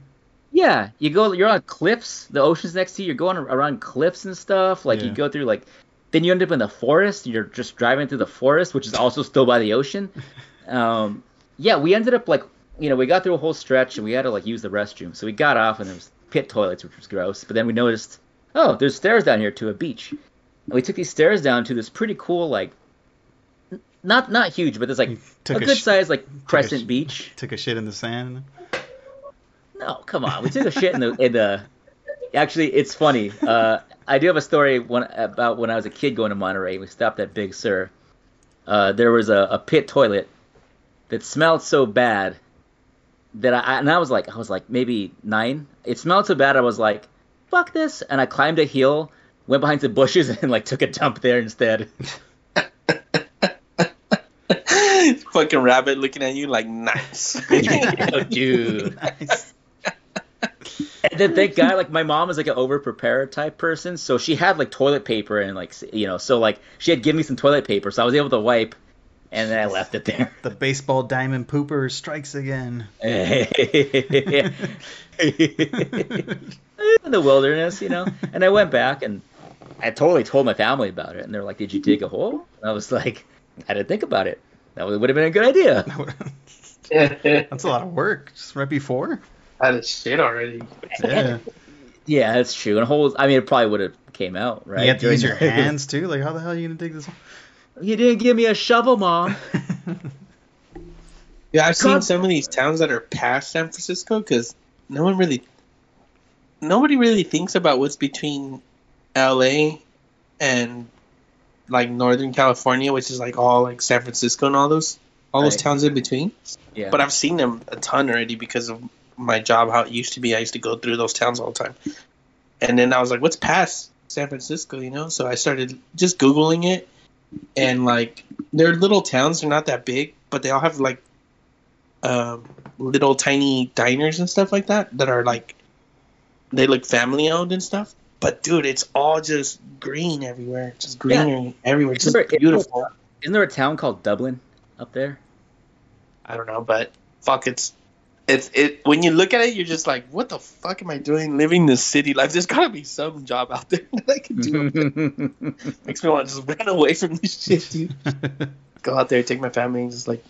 Yeah, you go. You're on cliffs. The ocean's next to you. You're going around cliffs and stuff. Like you go through like, then you end up in the forest. You're just driving through the forest, which is also still by the ocean. [LAUGHS] Um, yeah, we ended up like, you know, we got through a whole stretch and we had to like use the restroom. So we got off and there was pit toilets, which was gross. But then we noticed, oh, there's stairs down here to a beach. And we took these stairs down to this pretty cool like, not not huge, but there's like a a good sh- size like sh- crescent beach. Took a shit in the sand. No, come on. We took a shit in the in the. Actually, it's funny. Uh, I do have a story when, about when I was a kid going to Monterey. We stopped at Big Sur. Uh, there was a, a pit toilet that smelled so bad that I and I was like I was like maybe nine. It smelled so bad I was like, fuck this, and I climbed a hill, went behind some bushes, [LAUGHS] and like took a dump there instead. [LAUGHS] Fucking rabbit looking at you like nice. [LAUGHS] oh, dude. Nice. And then thank God, like my mom is like an over prepared type person, so she had like toilet paper and like you know, so like she had given me some toilet paper, so I was able to wipe, and then I left it there. The baseball diamond pooper strikes again. [LAUGHS] in the wilderness, you know. And I went back and I totally told my family about it, and they're like, "Did you dig a hole?" And I was like, "I didn't think about it. That would have been a good idea." [LAUGHS] That's a lot of work. Just right before. I had a shit already. Yeah. Yeah, that's true. And holes, I mean, it probably would have came out, right? You have to during use your hands too. Like, how the hell are you gonna dig this? You didn't give me a shovel, mom. [LAUGHS] Yeah, I've seen some of these towns that are past San Francisco because no one really, nobody really thinks about what's between L.A. and like Northern California, which is like all like San Francisco and all those, all those towns in between. Yeah. But I've seen them a ton already because of my job, how it used to be. I used to go through those towns all the time, and then I was like, "What's past San Francisco?" You know, so I started just googling it, and like they're little towns. They're not that big, but they all have like um, little tiny diners and stuff like that that are like they look family owned and stuff. But dude, it's all just green everywhere, just greenery everywhere, just Remember, beautiful. Isn't there a town called Dublin up there? I don't know, but fuck, it's it's it. When you look at it, you're just like, what the fuck am I doing living this city life? There's gotta be some job out there [LAUGHS] that I can do. [LAUGHS] Makes me want to just run away from this shit, dude. [LAUGHS] Go out there, take my family, and just like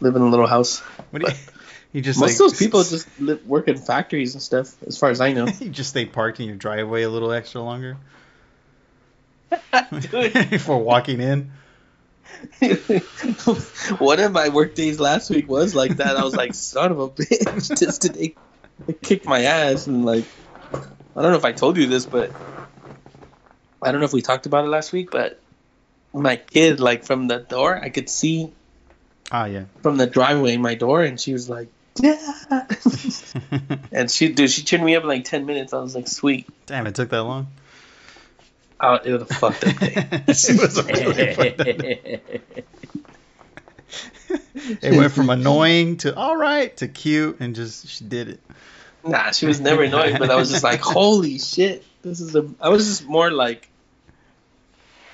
live in a little house. what do you? You just Most like, of those people just live, work in factories and stuff, as far as I know. you just stay parked in your driveway a little extra longer before walking in. [LAUGHS] one of my work days last week was like that. I was like, [LAUGHS] son of a bitch, [LAUGHS] just today kicked my ass and like I don't know if I told you this, but I don't know if we talked about it last week, but my kid, like from the door, I could see Ah, yeah. from the driveway my door, and she was like, "Dad," and she, dude, she turned me up in like ten minutes. I was like, sweet. Damn, it took that long. Oh, it was a fucked up day. [LAUGHS] it was a really fucked up day. It went from annoying to all right to cute, and just she did it. Nah, she was never annoying, but I was just like, holy shit, this is a. I was just more like,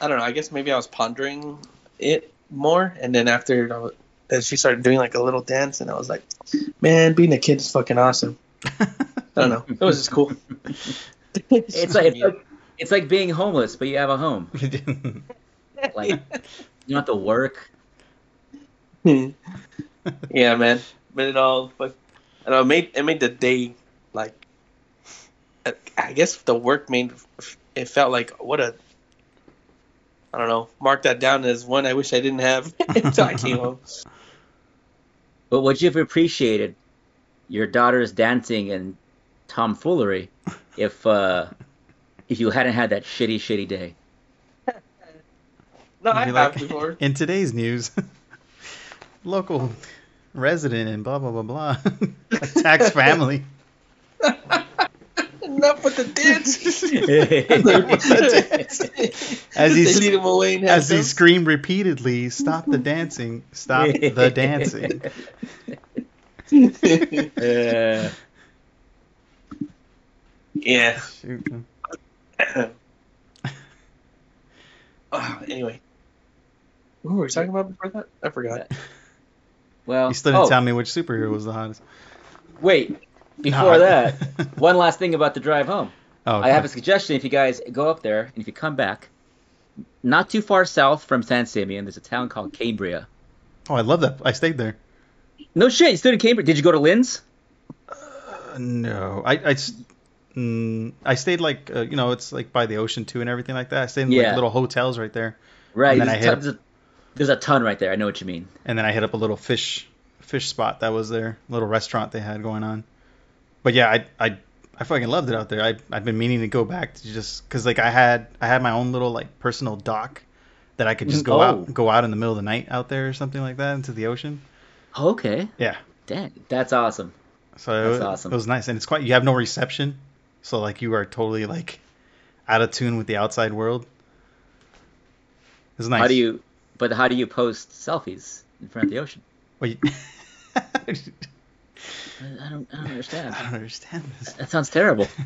I don't know. I guess maybe I was pondering it more, and then after I was- then she started doing like a little dance, and I was like, man, being a kid is fucking awesome. I don't know, it was just cool. [LAUGHS] It's like, it's like it's like being homeless, but you have a home. [LAUGHS] Like you don't have to work. yeah, man. But it all, but I know, it made it made the day like. I- I guess the work made it felt like what a. I don't know. Mark that down as one I wish I didn't have [LAUGHS] until I came home. But would you have appreciated your daughter's dancing and tomfoolery if uh, if you hadn't had that shitty, shitty day? No, I Be have like, before. [LAUGHS] In today's news, [LAUGHS] local resident and blah blah blah blah [LAUGHS] attacks family. Enough with the dance. As he they lead him away and As he screamed repeatedly, "Stop the dancing! Stop the dancing!" Uh, Yeah. Shoot. Ah, [COUGHS] anyway. What were we talking about before that? I forgot. [LAUGHS] well, You still didn't oh, tell me which superhero was the hottest. wait. [LAUGHS] Before No. that, [LAUGHS] one last thing about the drive home. Oh, I have a suggestion. If you guys go up there and if you come back, not too far south from San Simeon, there's a town called Cambria. oh, I love that. I stayed there. No shit, you stood in Cambria. Did you go to Linn's? Uh, no, I I, mm, I stayed like uh, you know it's like by the ocean too and everything like that. I stayed in Yeah. like little hotels right there, Right. And then There's, I a hit ton, there's, a, ton right there. I know what you mean. and then I hit up a little fish fish spot that was there, little restaurant they had going on. But yeah, I I I fucking loved it out there. I I've been meaning to go back to just because like I had I had my own little like personal dock that I could just go Oh. out go out in the middle of the night out there or something like that into the ocean. Okay. Yeah. Dang, that's awesome. So That's was, awesome. it was nice, and it's quite. You have no reception, so like you are totally like out of tune with the outside world. It's nice. How do you? But how do you post selfies in front of the ocean? Well, you- [LAUGHS] I don't. I don't understand. I don't understand this. That sounds terrible. [LAUGHS]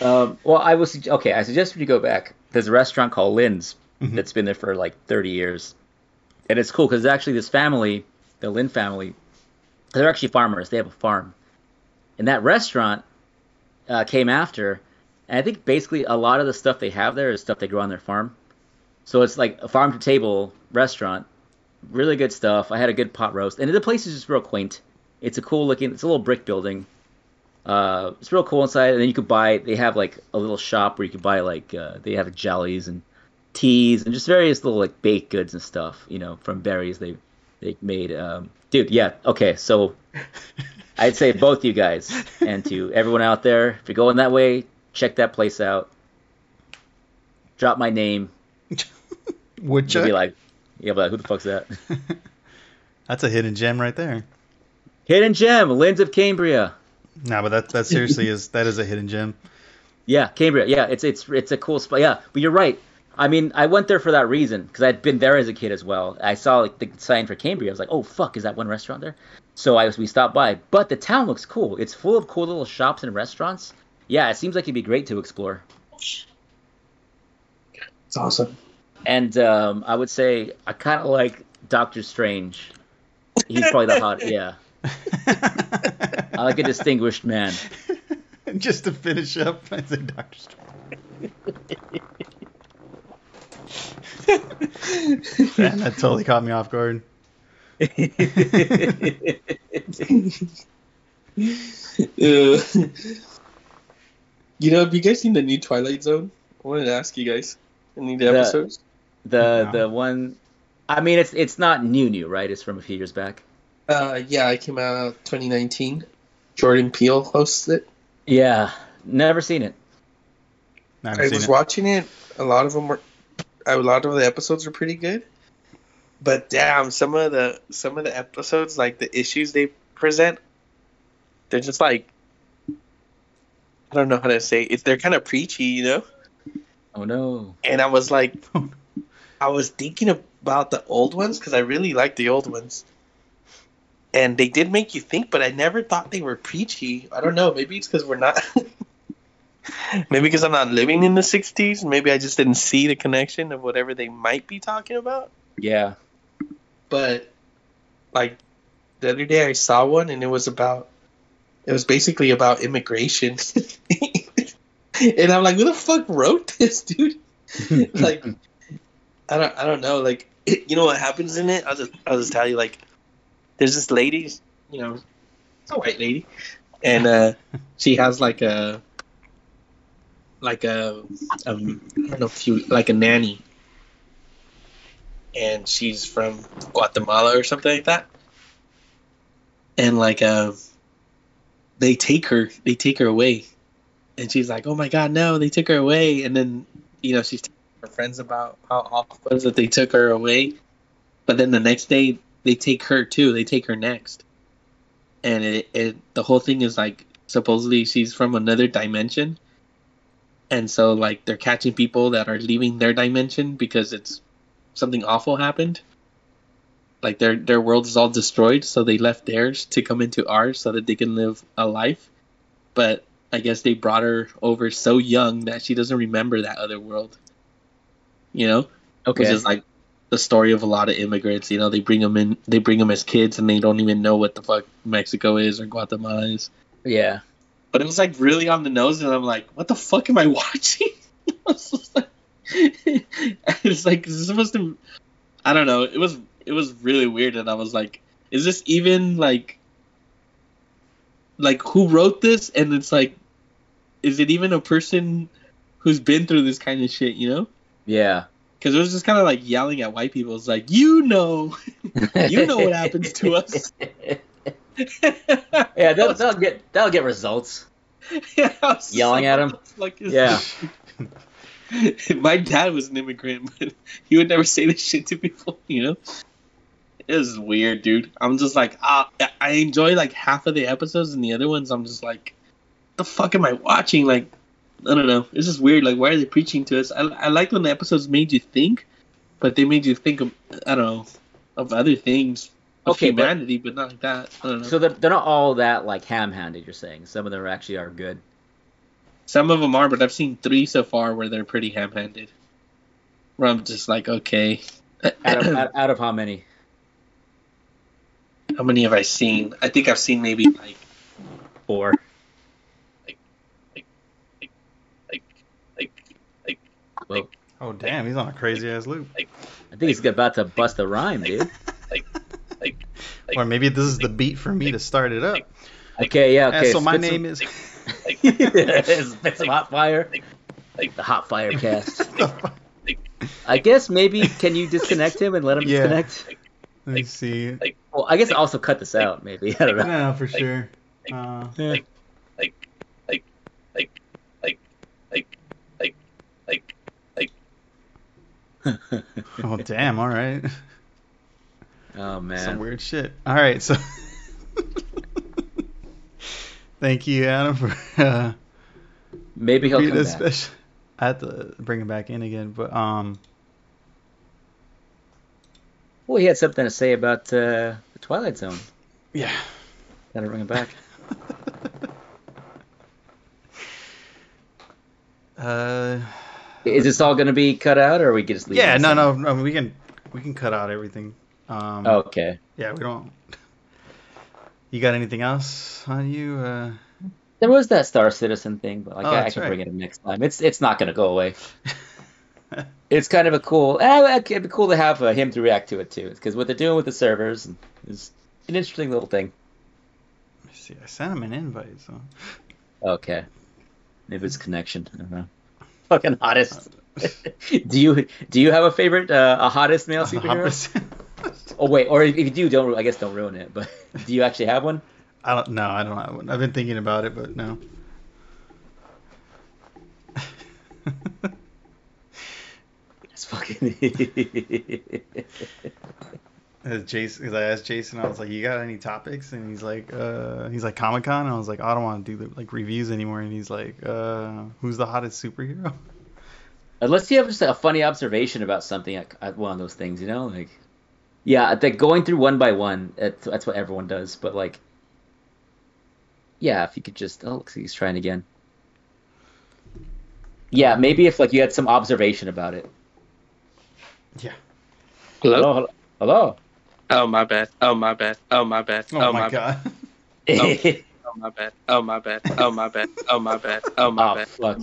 Um, well, I was okay. I suggest you go back, there's a restaurant called Linn's Mhm. that's been there for like 30 years, and it's cool because actually this family, the Lynn family, they're actually farmers. They have a farm, and that restaurant uh, came after. And I think basically a lot of the stuff they have there is stuff they grow on their farm. So it's like a farm to table restaurant. Really good stuff. I had a good pot roast, and the place is just real quaint. It's a cool looking. It's a little brick building. Uh, it's real cool inside. And then you could buy. They have like a little shop where you could buy like uh, they have jellies and teas and just various little like baked goods and stuff. You know, from berries they they made. Um, dude, yeah. Okay, so [LAUGHS] I'd say both you guys and to everyone out there, if you're going that way, check that place out. Drop my name. [LAUGHS] Would You'll be like, yeah, but like, who the fuck's that? [LAUGHS] That's a hidden gem right there. Hidden gem, Linn's of Cambria. Nah, but that that seriously is that is a hidden gem. [LAUGHS] Yeah, Cambria. Yeah, it's it's it's a cool spot. Yeah, but you're right. I mean, I went there for that reason because I'd been there as a kid as well. I saw like the sign for Cambria. I was like, oh fuck, is that one restaurant there? So I was we stopped by. But the town looks cool. It's full of cool little shops and restaurants. Yeah, it seems like it'd be great to explore. It's awesome. And um, I would say I kind of like Doctor Strange. He's probably the hot. Yeah, [LAUGHS] I like a distinguished man. [LAUGHS] Just to finish up, I said Doctor Strange. [LAUGHS] Man, that totally caught me off guard. Uh, you know, have you guys seen the new Twilight Zone? I wanted to ask you guys. Any of the The- episodes? The No. the one, I mean, it's it's not new new, right? It's from a few years back. Uh, yeah, it came out 2019. Jordan Peele hosts it. Yeah, never seen it. I I seen was it. watching it. A lot of them were, a lot of the episodes are pretty good. But damn, some of the some of the episodes, like the issues they present, they're just like, I don't know how to say it. They're kind of preachy, you know. Oh no. And I was like, [LAUGHS] I was thinking about the old ones because I really like the old ones. And they did make you think, but I never thought they were preachy. I don't know. Maybe it's because we're not. [LAUGHS] [LAUGHS] maybe because I'm not living in the 60s. Maybe I just didn't see the connection of whatever they might be talking about. Yeah. but like the other day I saw one and it was about it was basically about immigration. [LAUGHS] and I'm like, who the fuck wrote this, dude? [LAUGHS] like I don't I don't know, like [CLEARS THROAT] you know what happens in it? I'll just I'll just tell you like there's this lady, you know, it's a white lady, and uh she has like a like a, a I don't know if you like a nanny and she's from Guatemala or something like that. And like uh they take her they take her away. And she's like, Oh my god, no, they took her away and then you know, she's telling her friends about how awful it was that they took her away. But then the next day they take her too, they take her next. And it, it the whole thing is like supposedly she's from another dimension. And so like they're catching people that are leaving their dimension because it's something awful happened. Like their their world is all destroyed, so they left theirs to come into ours so that they can live a life. But I guess they brought her over so young that she doesn't remember that other world. You know, Okay. which is like the story of a lot of immigrants. You know, they bring them in, they bring them as kids, and they don't even know what the fuck Mexico is or Guatemala is. yeah. But it was like really on the nose, and I'm like, what the fuck am I [LAUGHS] watching? [LAUGHS] I was just like, [LAUGHS] it's like is this supposed to? I don't know. It was it was really weird, and I was like, is this even like like who wrote this? And it's like, is it even a person who's been through this kind of shit? You know? Yeah. Because it was just kind of like yelling at white people. It's like, you know, you know what happens to us. Yeah, they'll, they'll get they'll get results. [LAUGHS] Yeah, I was just Yelling like, at him? fuck Yeah. [LAUGHS] My dad was an immigrant, but [LAUGHS] he would never say this shit to people, you know? It was weird, dude. I'm just like, ah, I enjoy like half of the episodes, and the other ones, I'm just like, the fuck am I watching? Like, I don't know. It's just weird. Like, why are they preaching to us? I, I like when the episodes made you think, but they made you think of, I don't know, of other things. Of Okay, but- humanity, but, not like that. I don't know. So they're, they're not all that like ham-handed. You're saying some of them actually are good. Some of them are, but I've seen three so far where they're pretty ham-handed. Where I'm just like, okay, Out of, [CLEARS THROAT] out, out of how many? how many have I seen? I think I've seen maybe like Four. like like Well, Oh damn, he's on a crazy ass loop. I think he's about to bust a rhyme, dude. [LAUGHS] like, or maybe this is the beat for me to start it up. Okay, yeah, okay. So my name is. It's hot fire. Like the hot fire cast. I guess maybe can you disconnect him and let him yeah. disconnect? Let me see. Well, I guess I'll also cut this out. Maybe I don't know. No, for sure. Uh, yeah. oh damn! All right oh man, Some weird shit. All right, so. [LAUGHS] Thank you, Adan, for uh, Maybe he'll come back. special. I have to bring him back in again, but um, Well, he had something to say about uh, the Twilight Zone. yeah. Gotta bring him back. [LAUGHS] uh, Is this all gonna be cut out, or are we can just leave? yeah, no, in? no, no, we can we can cut out everything. Um, Okay. yeah, we don't. You got anything else on you? Uh, There was that Star Citizen thing, but like Oh, I, I can right. bring it up next time. It's it's not gonna go away. [LAUGHS] It's kind of a cool. Eh, it'd be cool to have uh, him to react to it too, because what they're doing with the servers is an interesting little thing. let me see. I sent him an invite, so. Okay. If it's connection. I don't know. Fucking hottest. [LAUGHS] do you do you have a favorite uh, a hottest male [LAUGHS] superhero? [LAUGHS] Oh wait, or if you do, don't I guess don't ruin it. But [LAUGHS] do you actually have one? I don't. No, I don't have one. I've been thinking about it, but no. [LAUGHS] It's fucking. As Jason, because I asked Jason, I was like, "You got any topics?" And he's like, "Uh, he's like Comic Con." I was like, "I don't want to do the, like reviews anymore." And he's like, "Uh, who's the hottest superhero?" Unless you have just a funny observation about something at, at one of those things, you know, like yeah, like going through one by one. That's, that's what everyone does. But like, yeah, if you could just oh, look, he's trying again. Yeah, maybe if like you had some observation about it. Yeah. Hello? Hello. Hello. Oh my bad. Oh my bad. Oh my bad. Oh, oh my, [LAUGHS] bad. god. Oh, Oh my bad. Oh my bad. Oh my bad. Oh my bad. Oh my bad. oh my bad. fuck.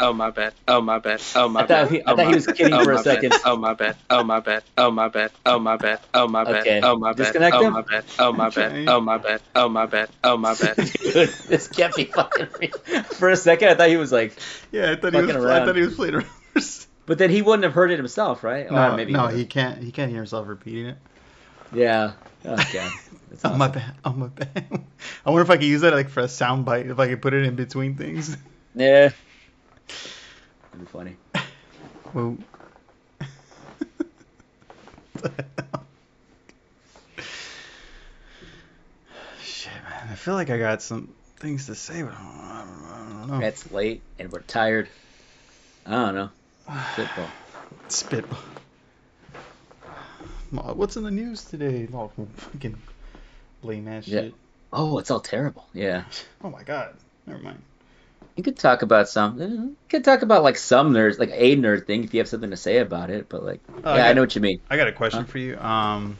Oh my bad. Oh my bad. Oh my I bad. thought he, I Oh thought he my was bad. kidding Oh for a my bad. second. Oh my bad. Oh my bad. Oh my bad. Oh my bad. Oh my bad. Okay. Oh my bad. Disconnect oh him? my bad. Oh my bad. Okay. Oh my bad. Oh my bad. Oh my bad. Dude, this can't be fucking real. For a second, I thought he was like, Yeah, I thought he was. Fucking I around. thought he was playing around. but then he wouldn't have heard it himself, right? Or no, maybe no, would. he can't. He can't hear himself repeating it. Yeah. Oh god. That's Oh my awesome. bad. Oh my bad. [LAUGHS] I wonder if I could use that like for a sound bite. If I could put it in between things. [LAUGHS] Yeah. That'd be funny. [LAUGHS] Whoa. Shit, man. I feel like I got some things to say, but I don't, I don't, know. It's late and we're tired. I don't know. Football. Spitball. [SIGHS] Oh, What's in the news today? Oh, fucking lame ass Yeah. shit. Oh, it's all terrible. Yeah. [LAUGHS] Oh my god. Never mind. You could talk about some. You could talk about like some nerds, like a nerd thing, if you have something to say about it. But like, Oh, yeah, I got- know what you mean. I got a question Huh? for you. Um,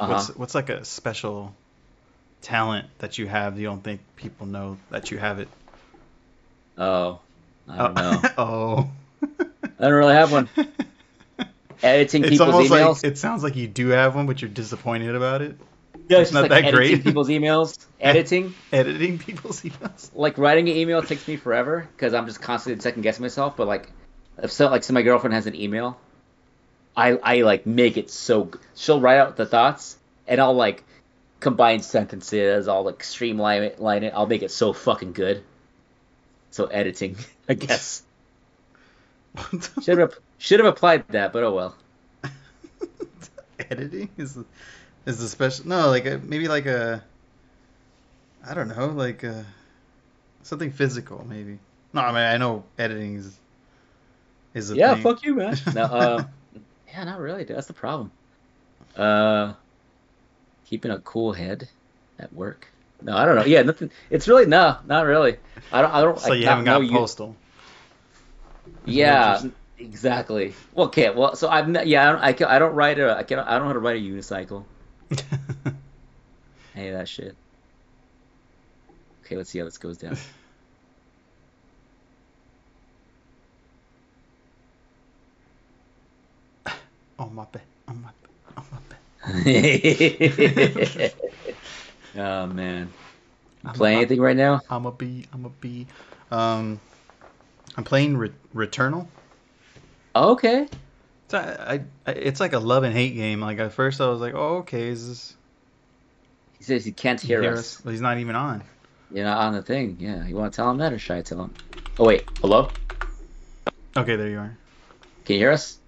Uh-huh. what's what's like a special talent that you have you don't think people know that you have it? Oh, I don't know. [LAUGHS] oh. I don't really have one. [LAUGHS] Editing it's people's emails. like it sounds like you do have one, but you're disappointed about it. Yeah, it's just, not like that editing great. people's emails. [LAUGHS] Editing, Editing people's emails. like writing an email takes me forever because I'm just constantly second guessing myself. But like, if so, like, so my girlfriend has an email, I I like make it so she'll write out the thoughts and I'll like combine sentences. I'll like streamline it, line it. I'll make it so fucking good. So editing, [LAUGHS] I guess. Should have should have applied that, but oh well. [LAUGHS] Editing is is the special no like a, maybe like a I don't know like a, something physical maybe. No, I mean I know editing is is a yeah, thing. fuck you, man. no, uh, [LAUGHS] yeah, not really. Dude. That's the problem. Uh, keeping a cool head at work. No, I don't know. Yeah, nothing. It's really no, not really. I don't. I don't. so I you haven't got you- postal. Yeah, exactly. Well, okay. Well, so I'm not, yeah. I don't, I, can, I don't ride a. I can. I don't know how to ride a unicycle. [LAUGHS] Of that shit. Okay, let's see how this goes down. [LAUGHS] oh my bad. Oh my bad. Oh my [LAUGHS] oh man, I'm- play I'm- anything right now? I'm a bee. I'm a bee. Um, I'm playing Re- Returnal. Okay. It's, I, I, it's like a love and hate game. Like at first I was like, oh okay, is this He says he can't hear, hear us. But he's not even on. You're not on the thing. Yeah, you want to tell him that, or should I tell him? Oh wait, hello. Okay, there you are. Can you hear us?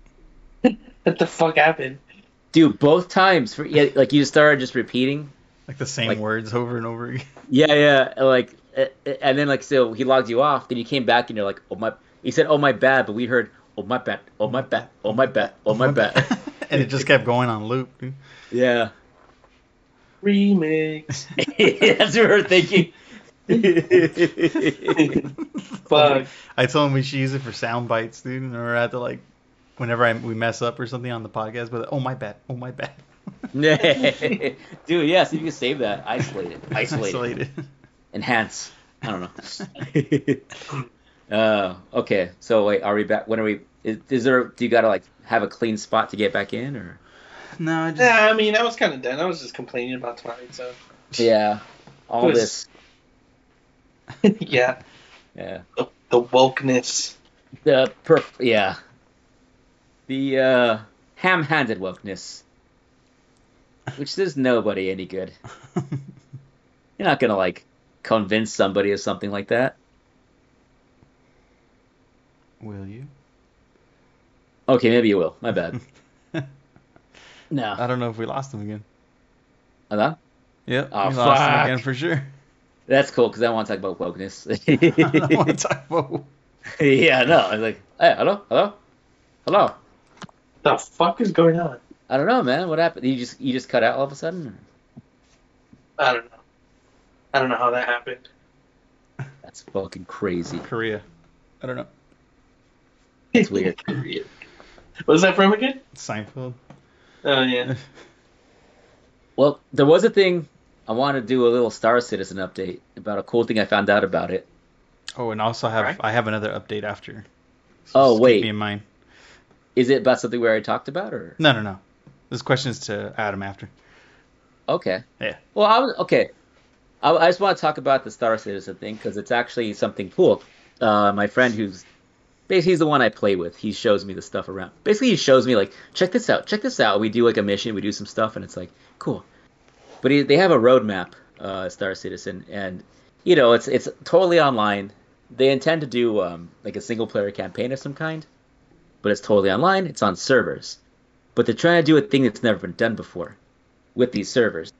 [LAUGHS] What the fuck happened? Dude, both times for yeah, like you started just repeating. Like the same Like- words over and over again. [LAUGHS] Yeah, yeah, like, and then like so he logged you off. Then you came back and you're like, oh my. He said, oh my bad, but we heard, oh my bad, oh my bad, oh my bad, oh my bad. [LAUGHS] and it just kept going on loop. dude. yeah, Remix. [LAUGHS] that's what we're thinking. [LAUGHS] Fuck. I told him we should use it for sound bites, dude. And we're at the like, whenever I, we mess up or something on the podcast, but oh my bad, oh my bad. Dude, yeah, so you can save that. Isolate it. Isolate it. Isolated. Enhance. I don't know. Uh, okay. So wait, are we back? When are we? Is, is there? Do you gotta like have a clean spot to get back in, or? no, I just Yeah, I mean, I was kind of done. I was just complaining about Twilight Zone. Yeah. All Was- this. [LAUGHS] yeah, Yeah. the, the wokeness. The perf. Yeah. The uh, ham-handed wokeness, which does nobody any good. [LAUGHS] You're not gonna like convince somebody of something like that. Will you? Okay, maybe you will. My bad. [LAUGHS] No. I don't know if we lost him again. Uh, hello? Yep, Oh, we lost him fuck. again for sure. That's cool because I want to talk about wokeness. [LAUGHS] I want to talk about. [LAUGHS] yeah, no. I was like, hey, hello, hello, hello. The fuck is going on? I don't know, man. What happened? You just you just cut out all of a sudden? I don't know. I don't know how that happened. That's fucking crazy. Korea. I don't know. It's weird. What's that from again? Seinfeld. Oh yeah. [LAUGHS] Well, there was a thing I want to do a little Star Citizen update about a cool thing I found out about it. Oh, and also have Alright. I have another update after. Oh, just keep wait. me in mind. Is it about something we already talked about, or No, no, no. This question is to Adan after. okay? Yeah. Well, I was okay. I, I just want to talk about the Star Citizen thing because it's actually something cool. Uh, my friend who's basically he's the one I play with. He shows me the stuff around. Basically, he shows me like, check this out, check this out. We do like a mission, we do some stuff, and it's like cool. But he, they have a roadmap, uh, Star Citizen, and you know it's it's totally online. They intend to do um, like a single player campaign of some kind, but it's totally online. It's on servers, but they're trying to do a thing that's never been done before with these servers.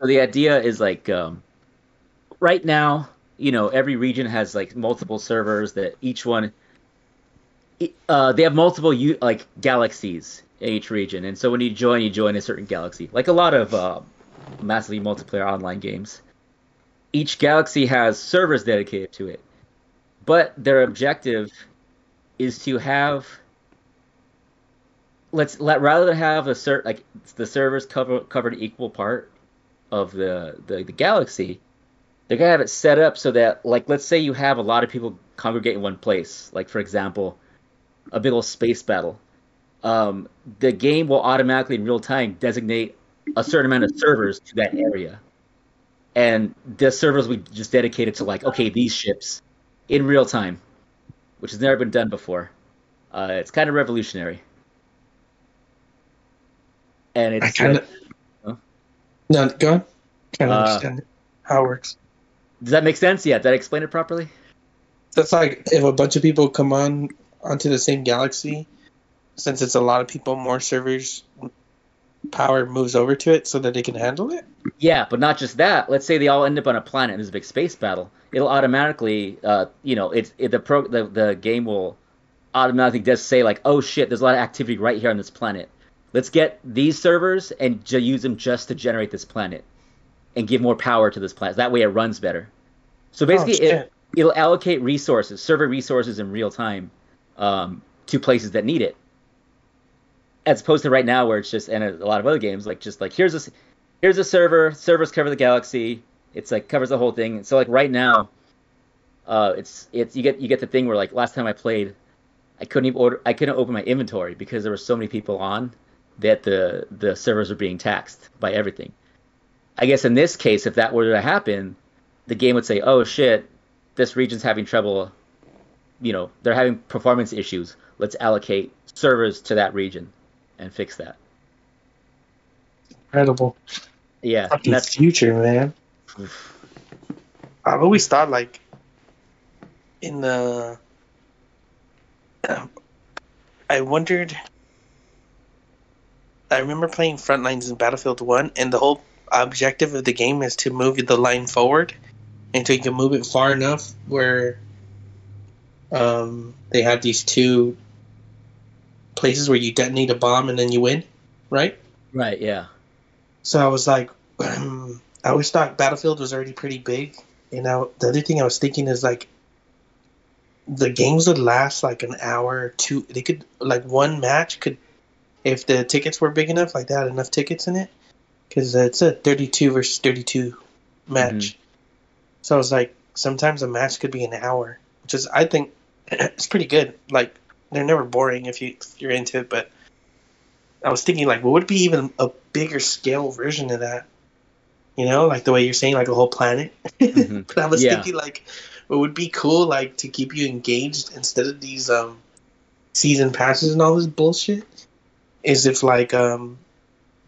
So the idea is like um, right now, you know, every region has like multiple servers that each one uh, they have multiple u- like galaxies in each region, and so when you join, you join a certain galaxy, like a lot of uh, massively multiplayer online games. Each galaxy has servers dedicated to it, but their objective is to have let's let rather than have a cert like the servers cover covered equal part of the, the the galaxy they're gonna have it set up so that like let's say you have a lot of people congregate in one place like for example a big old space battle um, the game will automatically in real time designate a certain amount of servers to that area and the servers will be just dedicated to like okay these ships in real time which has never been done before uh, it's kind of revolutionary and it's I kind of. Huh? No, go on. Kind of Uh, understand it, how it works. Does that make sense yeah did i explain it properly That's like if a bunch of people come on onto the same galaxy, since it's a lot of people, more servers power moves over to it so that they can handle it. Yeah, but not just that. Let's say they all end up on a planet and there's a big space battle. It'll automatically, uh, you know, it's it, the pro the, the game will automatically just say like, oh shit, there's a lot of activity right here on this planet. Let's get these servers and ju- use them just to generate this planet and give more power to this planet. That way it runs better. So basically, Oh, it, it'll allocate resources, server resources in real time, um, to places that need it. As opposed to right now, where it's just and a lot of other games like just like here's a here's a server, servers cover the galaxy. It's like covers the whole thing. So like right now, uh, it's it's you get you get the thing where like last time I played, I couldn't even order I couldn't open my inventory because there were so many people on that the the servers are being taxed by everything. I guess in this case, if that were to happen, the game would say, "Oh shit, this region's having trouble. You know, they're having performance issues. Let's allocate servers to that region and fix that." Incredible. Yeah, Fucking that's future, man. I've always thought like in the. [CLEARS THROAT] I wondered. I remember playing Frontlines in Battlefield One, and the whole objective of the game is to move the line forward, and so you can move it far enough where. Um, they have these two places where you detonate a bomb and then you win, right? right. Yeah. So I was like, [CLEARS THROAT] I always thought Battlefield was already pretty big. And now the other thing I was thinking is like, the games would last like an hour two. They could like one match could, if the tickets were big enough, like they had enough tickets in it, because it's a thirty-two versus thirty-two match. So I was like, sometimes a match could be an hour, which is I think [CLEARS THROAT] it's pretty good. Like they're never boring if you if you're into it, but I was thinking like, what would be even a bigger scale version of that? You know, like the way you're saying, like a whole planet. Mhm. but [LAUGHS] I was Yeah. thinking like, what would be cool, like to keep you engaged instead of these um season passes and all this bullshit, is if like um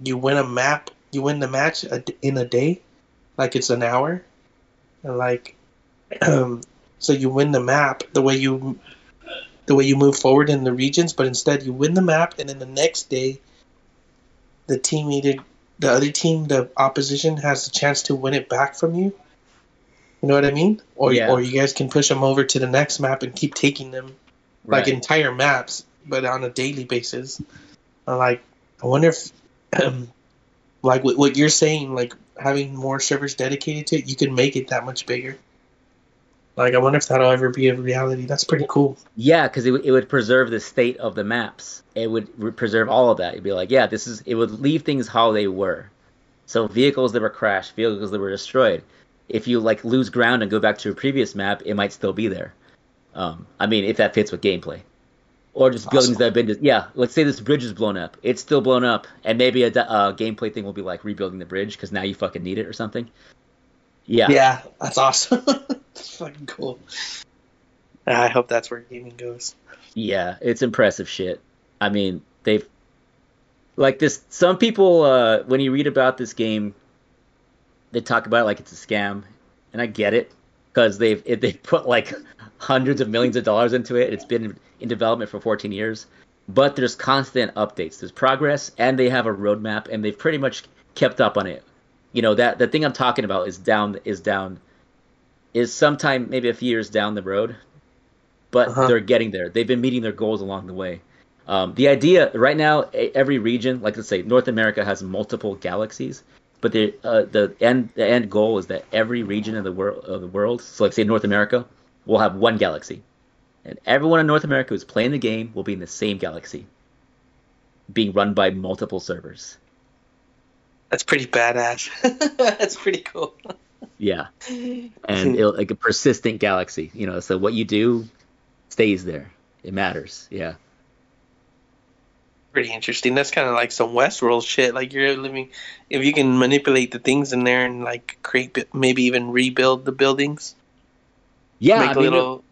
you win a map, you win the match a in a day, like it's an hour, and like um so you win the map the way you the way you move forward in the regions, but instead you win the map, and then the next day, the team either the other team, the opposition, has the chance to win it back from you. You know what I mean? Or Yeah. or you guys can push them over to the next map and keep taking them like entire maps, but on a daily basis. Like I wonder if um, [CLEARS THROAT] like what, what you're saying, like having more servers dedicated to it, you can make it that much bigger. Like, I wonder if that'll ever be a reality. That's pretty cool. Yeah, because it, would- it would preserve the state of the maps. It would re- preserve all of that. It'd be like, yeah, this is. It would leave things how they were. So vehicles that were crashed, vehicles that were destroyed. If you like lose ground and go back to a previous map, it might still be there. Um, I mean, if that fits with gameplay, or just buildings Awesome. that have been. Just, yeah, let's say this bridge is blown up. It's still blown up, and maybe a, di- uh gameplay thing will be like rebuilding the bridge because now you fucking need it or something. Yeah. Yeah, that's awesome. [LAUGHS] that's fucking cool. I hope that's where gaming goes. Yeah, it's impressive shit. I mean, they've like this. Some people, uh, when you read about this game, they talk about it like it's a scam, and I get it because they've it, they put like hundreds of millions of dollars into it. It's been in development for 14 years, but there's constant updates. There's progress, and they have a roadmap, and they've pretty much kept up on it. You know that the thing I'm talking about is down is down is sometime maybe a few years down the road, but Uh-huh. they're getting there. They've been meeting their goals along the way. Um, the idea right now, every region, like let's say North America has multiple galaxies, but the uh, the end the end goal is that every region of the world of the world, so like say North America, will have one galaxy, and everyone in North America who's playing the game will be in the same galaxy, being run by multiple servers. That's pretty badass. [LAUGHS] that's pretty cool. Yeah, [LAUGHS] and it'll, like a persistent galaxy, you know. So what you do stays there. It matters. Yeah. Pretty interesting. That's kind of like some Westworld shit. Like you're living, if you can manipulate the things in there and like create, maybe even rebuild the buildings. Yeah, make I mean, little.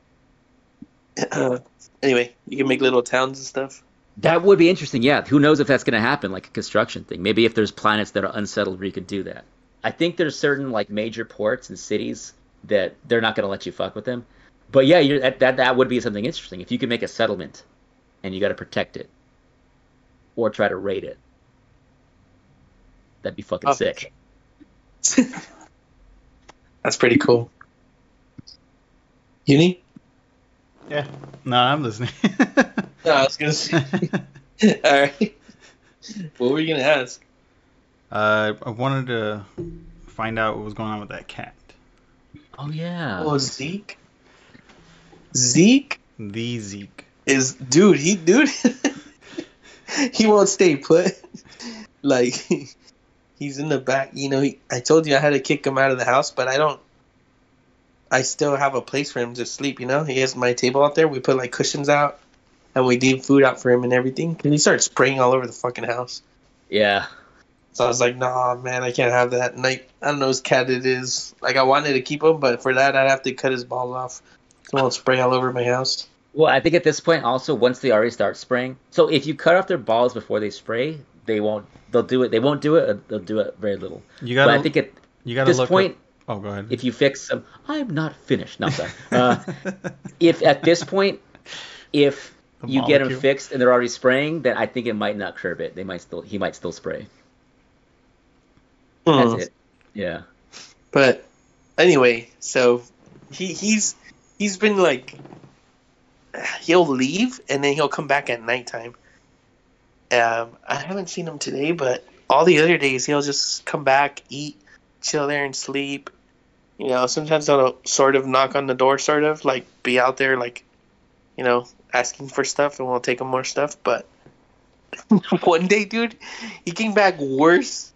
[CLEARS THROAT] anyway, you can make little towns and stuff. That would be interesting. Yeah, who knows if that's going to happen, like a construction thing. Maybe if there's planets that are unsettled where you could do that. I think there's certain like major ports and cities that they're not going to let you fuck with them. But yeah, you're, that, that that would be something interesting if you could make a settlement, and you got to protect it, or try to raid it. That'd be fucking Oh. sick. [LAUGHS] That's pretty cool. Uni? Yeah. No, I'm listening. [LAUGHS] No, I was gonna say. [LAUGHS] All right. What were you gonna ask? uh, I wanted to find out what was going on with that cat. Oh yeah. Oh, Zeke. Zeke The Zeke. is dude. He dude. [LAUGHS] he won't stay put. [LAUGHS] Like [LAUGHS] he's in the back. You know, he, I told you I had to kick him out of the house, but I don't. I still have a place for him to sleep. You know, he has my table out there. We put like cushions out, and we leave food out for him and everything. And he starts spraying all over the fucking house. Yeah. So I was like, nah, man, I can't have that. And I, I don't know whose cat it is. Like, I wanted to keep him, but for that, I'd have to cut his balls off. He won't spray all over my house. Well, I think at this point also once they already start spraying. So if you cut off their balls before they spray, they won't. They'll do it. They won't do it. They'll do it very little. You gotta. I think at you gotta this look point, Up, oh, go ahead. if you fix them, I'm not finished. No, sorry. [LAUGHS] Uh, if at this point, if The you get them fixed and they're already spraying, then I think it might not curb it. They might still. He might still spray. That's Hmm. it. Yeah. But anyway, so he he's he's been like he'll leave and then he'll come back at nighttime. Um, I haven't seen him today, but all the other days he'll just come back, eat, chill there, and sleep. You know, sometimes he'll sort of knock on the door, sort of like be out there, like you know, asking for stuff, and we'll take him more stuff. But [LAUGHS] one day, dude, he came back worse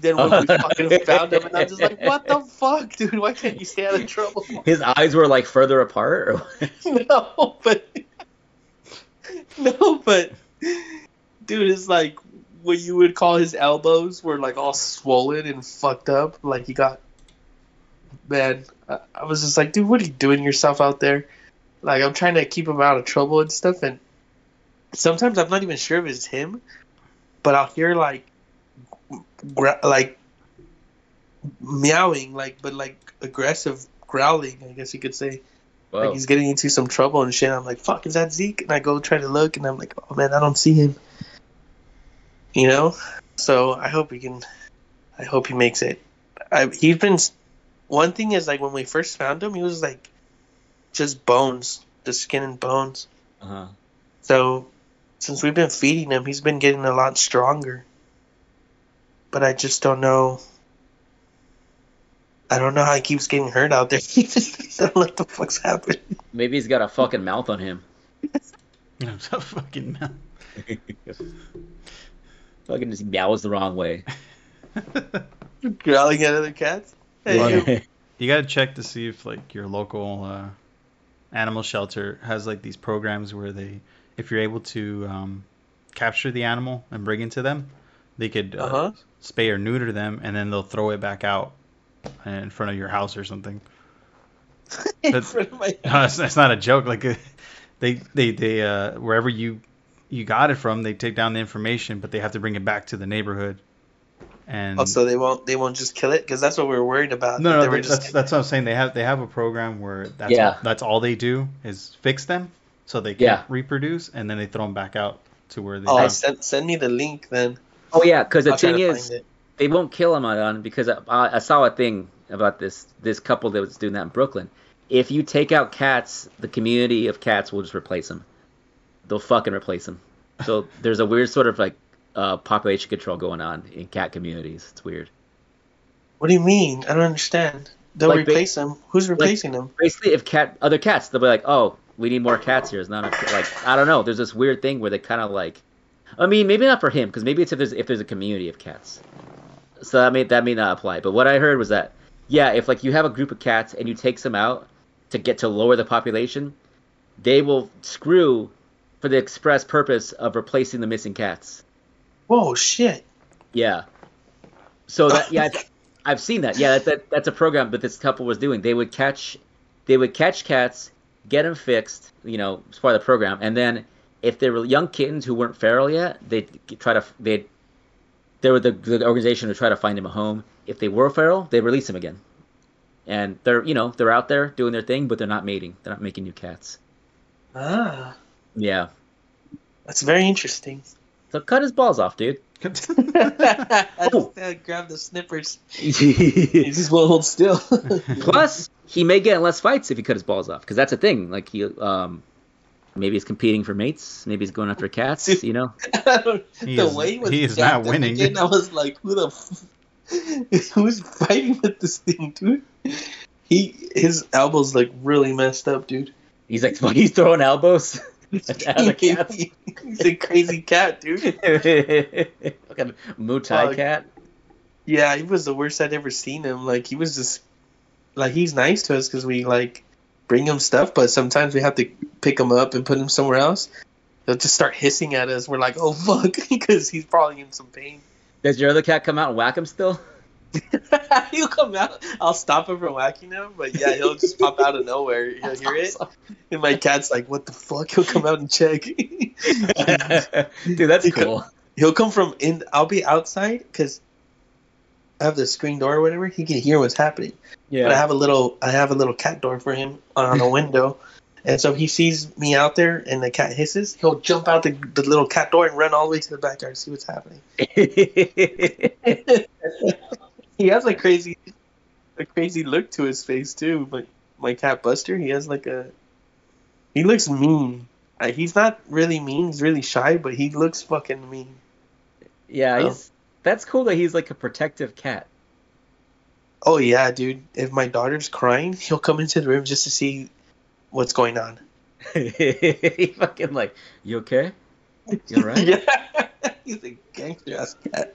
than when we [LAUGHS] fucking found him, and I'm just like, what the fuck, dude? Why can't you stay out of trouble? [LAUGHS] His eyes were like further apart. Or... [LAUGHS] no, but no, but dude, it's like what you would call his elbows were like all swollen and fucked up, like he got. Man, I, I was just like, dude, what are you doing yourself out there? Like, I'm trying to keep him out of trouble and stuff, and sometimes I'm not even sure if it's him, but I'll hear like, gra- like meowing, like but like aggressive growling, I guess you could say. Like he's getting into some trouble and shit. I'm like, fuck, is that Zeke? And I go try to look, and I'm like, oh man, I don't see him. You know, so I hope he can. I hope he makes it. I, he's been. One thing is like when we first found him, he was like just bones, the skin and bones. Uh-huh. So since we've been feeding him, he's been getting a lot stronger. But I just don't know. I don't know how he keeps getting hurt out there. [LAUGHS] He just doesn't know what the fuck's happening. Maybe he's got a fucking mouth on him. You know, so fucking mouth. [LAUGHS] fucking just meows the wrong way. [LAUGHS] Growling at other cats. Hey, you. You gotta check to see if like your local uh, animal shelter has like these programs where they, if you're able to um, capture the animal and bring it to them, they could uh, Uh-huh. spay or neuter them, and then they'll throw it back out in front of your house or something. [LAUGHS] in That's- front of my [LAUGHS] No, it's, it's not a joke. Like uh, they they they uh, wherever you you got it from, they take down the information, but they have to bring it back to the neighborhood. And Oh, so they won't they won't just kill it because that's what we were worried about. no, They no, were they- that's that's what I'm saying. They have they have a program where that's Yeah. all, that's all they do is fix them, so they can Yeah. reproduce, and then they throw them back out to where they. oh, send send me the link then. Oh yeah, because the I'll thing is, they won't kill him on because I, I saw a thing about this this couple that was doing that in Brooklyn. If you take out cats, the community of cats will just replace them. They'll fucking replace them. So [LAUGHS] there's a weird sort of like uh, population control going on in cat communities. It's weird. What do you mean? I don't understand. They'll Like, ba- replace them. Who's replacing them? Basically, if cat other cats, they'll be like, oh, we need more cats here. It's not a, like I don't know. There's this weird thing where they kind of like. I mean, maybe not for him because maybe it's if there's if there's a community of cats. So that may that may not apply. But what I heard was that yeah, if like you have a group of cats and you take some out to get to lower the population, they will screw for the express purpose of replacing the missing cats. Whoa, shit. Yeah. So that yeah, I've, I've seen that. Yeah, that, that that's a program that this couple was doing. They would catch, they would catch cats, get them fixed, you know, as part of the program, and then if they were young kittens who weren't feral yet, they'd try to they, they were the, the organization would try to find him a home. If they were feral, they release him again, and they're you know they're out there doing their thing, but they're not mating. They're not making new cats. Ah, Yeah. that's very interesting. So cut his balls off, dude. [LAUGHS] [LAUGHS] Oh. just uh, grab the snippers. [LAUGHS] He just won't hold still. Plus, he may get less fights if he cut his balls off, because that's a thing. Like he, um, maybe he's competing for mates. Maybe he's going after cats. [LAUGHS] You know. I [LAUGHS] He the is- way he was he is not winning. Again, I was like, who the, f- [LAUGHS] who's fighting with this thing, dude? He his elbows like really messed up, dude. He's like he's throwing elbows at other cats. He's a crazy cat, dude. Fucking Muay Thai Fuck. cat. Yeah, he was the worst I'd ever seen him. Like he was just like he's nice to us because we like bring him stuff, but sometimes we have to pick him up and put him somewhere else. He'll just start hissing at us. We're like, oh fuck, [LAUGHS] because he's probably in some pain. Does your other cat come out and whack him still? [LAUGHS] [LAUGHS] he'll come out. I'll stop him from whacking him, but yeah, he'll just pop out of nowhere. He'll hear it, and my cat's like, "What the fuck?" He'll come out and check. Dude, that's cool. he'll come from in. I'll be outside because have the screen door or whatever. He can hear what's happening. Yeah. But I have a little I have a little cat door for him on a [LAUGHS] window. And so he sees me out there and the cat hisses, he'll jump out the, the little cat door and run all the way to the backyard to see what's happening. [LAUGHS] [LAUGHS] He has a crazy a crazy look to his face too. But my cat Buster, he has like a he looks mean. Uh, he's not really mean, he's really shy, but he looks fucking mean. yeah, he's that's cool that he's like a protective cat. Oh yeah, dude. If my daughter's crying, he'll come into the room just to see what's going on. [LAUGHS] he fucking like, you okay? You alright? [LAUGHS] yeah. [LAUGHS] He's a gangster ass cat.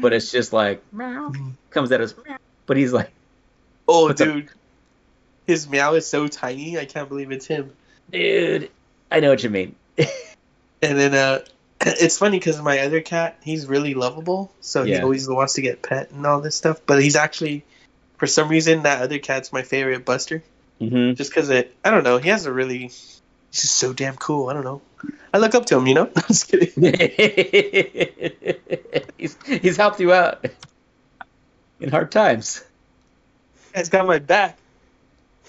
But it's just like meow comes at us, meow. but he's like, Oh, up? dude. His meow is so tiny, I can't believe it's him. dude, I know what you mean. And then, uh, it's funny because my other cat, he's really lovable, so he always wants to get pet and all this stuff. But he's actually, for some reason, that other cat's my favorite, Buster. Mm-hmm. Just because it, I don't know, he has a really, he's just so damn cool. I don't know. I look up to him, you know? [LAUGHS] I'm just kidding. [LAUGHS] he's he's helped you out in hard times. He's got my back,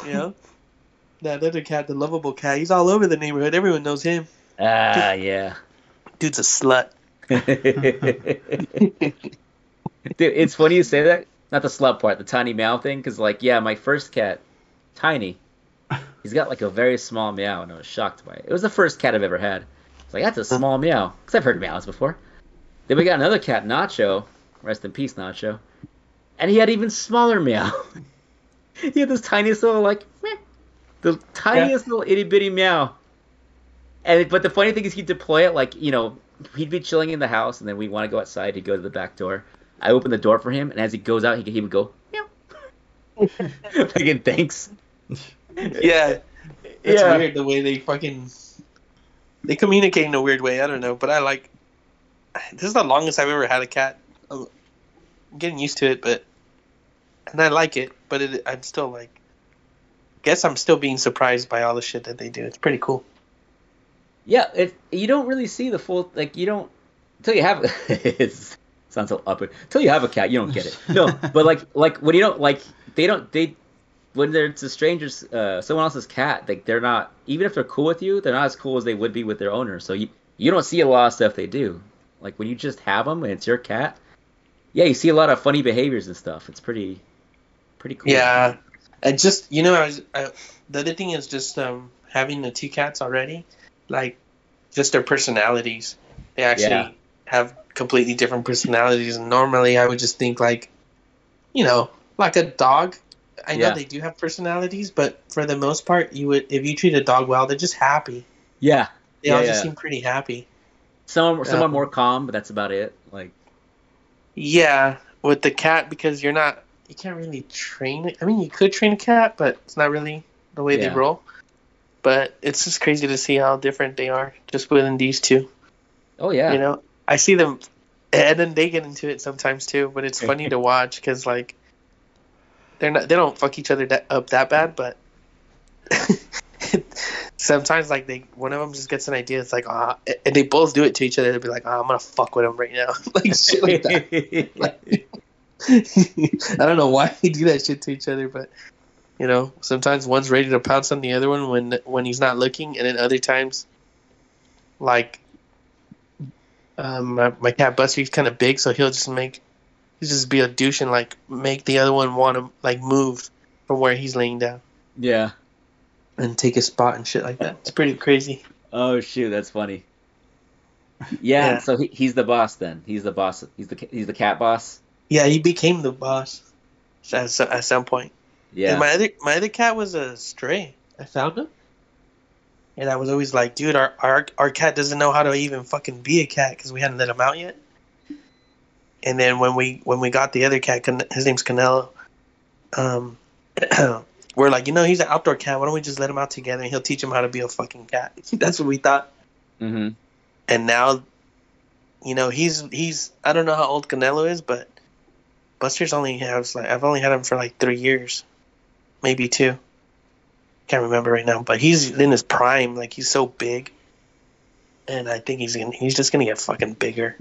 you know? that other cat, the lovable cat, he's all over the neighborhood. Everyone knows him. Ah, yeah. Dude's a slut. [LAUGHS] Dude, it's funny you say that. Not the slut part, the tiny meow thing, because like, yeah, my first cat, tiny, he's got like a very small meow, and I was shocked by it. It was the first cat I've ever had. It's like that's a small meow, because I've heard meows before. Then we got another cat, Nacho. Rest in peace, Nacho. And he had even smaller meow. [LAUGHS] he had this tiniest little like, meh, the tiniest little itty bitty meow. And but the funny thing is, he'd deploy it like you know he'd be chilling in the house, and then we want to go outside. He'd go to the back door. I open the door for him, and as he goes out, he, he would go meow. [LAUGHS] [LAUGHS] like in thanks. Yeah, it's Yeah. weird the way they fucking they communicate in a weird way. I don't know, but I like. This is the longest I've ever had a cat. Oh, I'm getting used to it, but and I like it, but it, I'm still like. Guess I'm still being surprised by all the shit that they do. It's pretty cool. Yeah, it you don't really see the full like you don't until you have [LAUGHS] it sounds so up until you have a cat you don't get it. No, [LAUGHS] but like like when you don't like they don't they when they're it's a stranger's uh, someone else's cat like they're not even if they're cool with you they're not as cool as they would be with their owner. So you you don't see a lot of stuff they do. Like when you just have them and it's your cat, yeah, you see a lot of funny behaviors and stuff. It's pretty pretty cool. Yeah, and just you know, I was I, the other thing is just um having the two cats already, like just their personalities. They actually Yeah. have completely different personalities, and normally I would just think like, you know, like a dog. I know Yeah. they do have personalities, but for the most part, you would if you treat a dog well, they're just happy. yeah. They Yeah, all just seem pretty happy. Some some Yeah. are more calm, but that's about it. Like Yeah, with the cat because you're not you can't really train it. I mean, you could train a cat, but it's not really the way they roll. But it's just crazy to see how different they are just within these two. oh yeah. You know, I see them, and then they get into it sometimes too. But it's funny to watch because like they're not they don't fuck each other that, up that bad, but [LAUGHS] sometimes like they one of them just gets an idea. It's like ah, and they both do it to each other. They'll be like, ah, I'm gonna fuck with him right now, [LAUGHS] like shit like that. [LAUGHS] I don't know why they do that shit to each other, but you know, sometimes one's ready to pounce on the other one when when he's not looking, and then other times, like, um, my, my cat Buster's kind of big, so he'll just make he'll just be a douche and like make the other one want to like move from where he's laying down yeah. and take a spot and shit like that. It's pretty crazy. Oh shoot, that's funny. Yeah, Yeah. so he, he's the boss then. He's the boss. He's the he's the cat boss. Yeah, he became the boss at at some point. Yeah. My other my other cat was a stray. I found him. And I was always like, dude, our our, our cat doesn't know how to even fucking be a cat because we hadn't let him out yet. And then when we when we got the other cat, his name's Canelo. Um, [CLEARS THROAT] we're like, you know, he's an outdoor cat. Why don't we just let him out together and he'll teach him how to be a fucking cat? [LAUGHS] That's what we thought. hmm And now, you know, he's he's I don't know how old Canelo is, but Buster's only has like I've only had him for like three years, maybe two. Can't remember right now, but he's in his prime. Like he's so big, and I think he's gonna, he's just gonna get fucking bigger.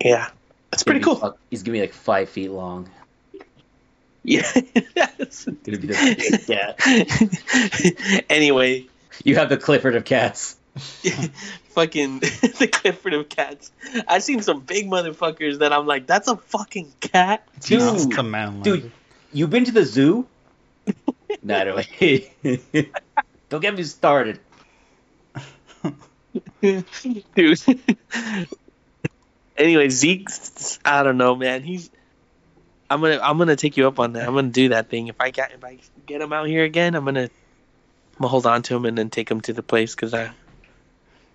Yeah, that's pretty cool. He's gonna be like five feet long. [LAUGHS] Yeah. Gonna be the big [LAUGHS] cat. anyway, You have the Clifford of cats. [LAUGHS] fucking the Clifford of cats. I've seen some big motherfuckers that I'm like, that's a fucking cat. Dude, No, it's a dude, you been to the zoo? no, no way. Don't get me started. dude. anyway, Zeke, I don't know, man. He's. I'm gonna I'm gonna take you up on that. I'm gonna do that thing. If I get if I get him out here again, I'm gonna I'm gonna hold on to him and then take him to the place because I.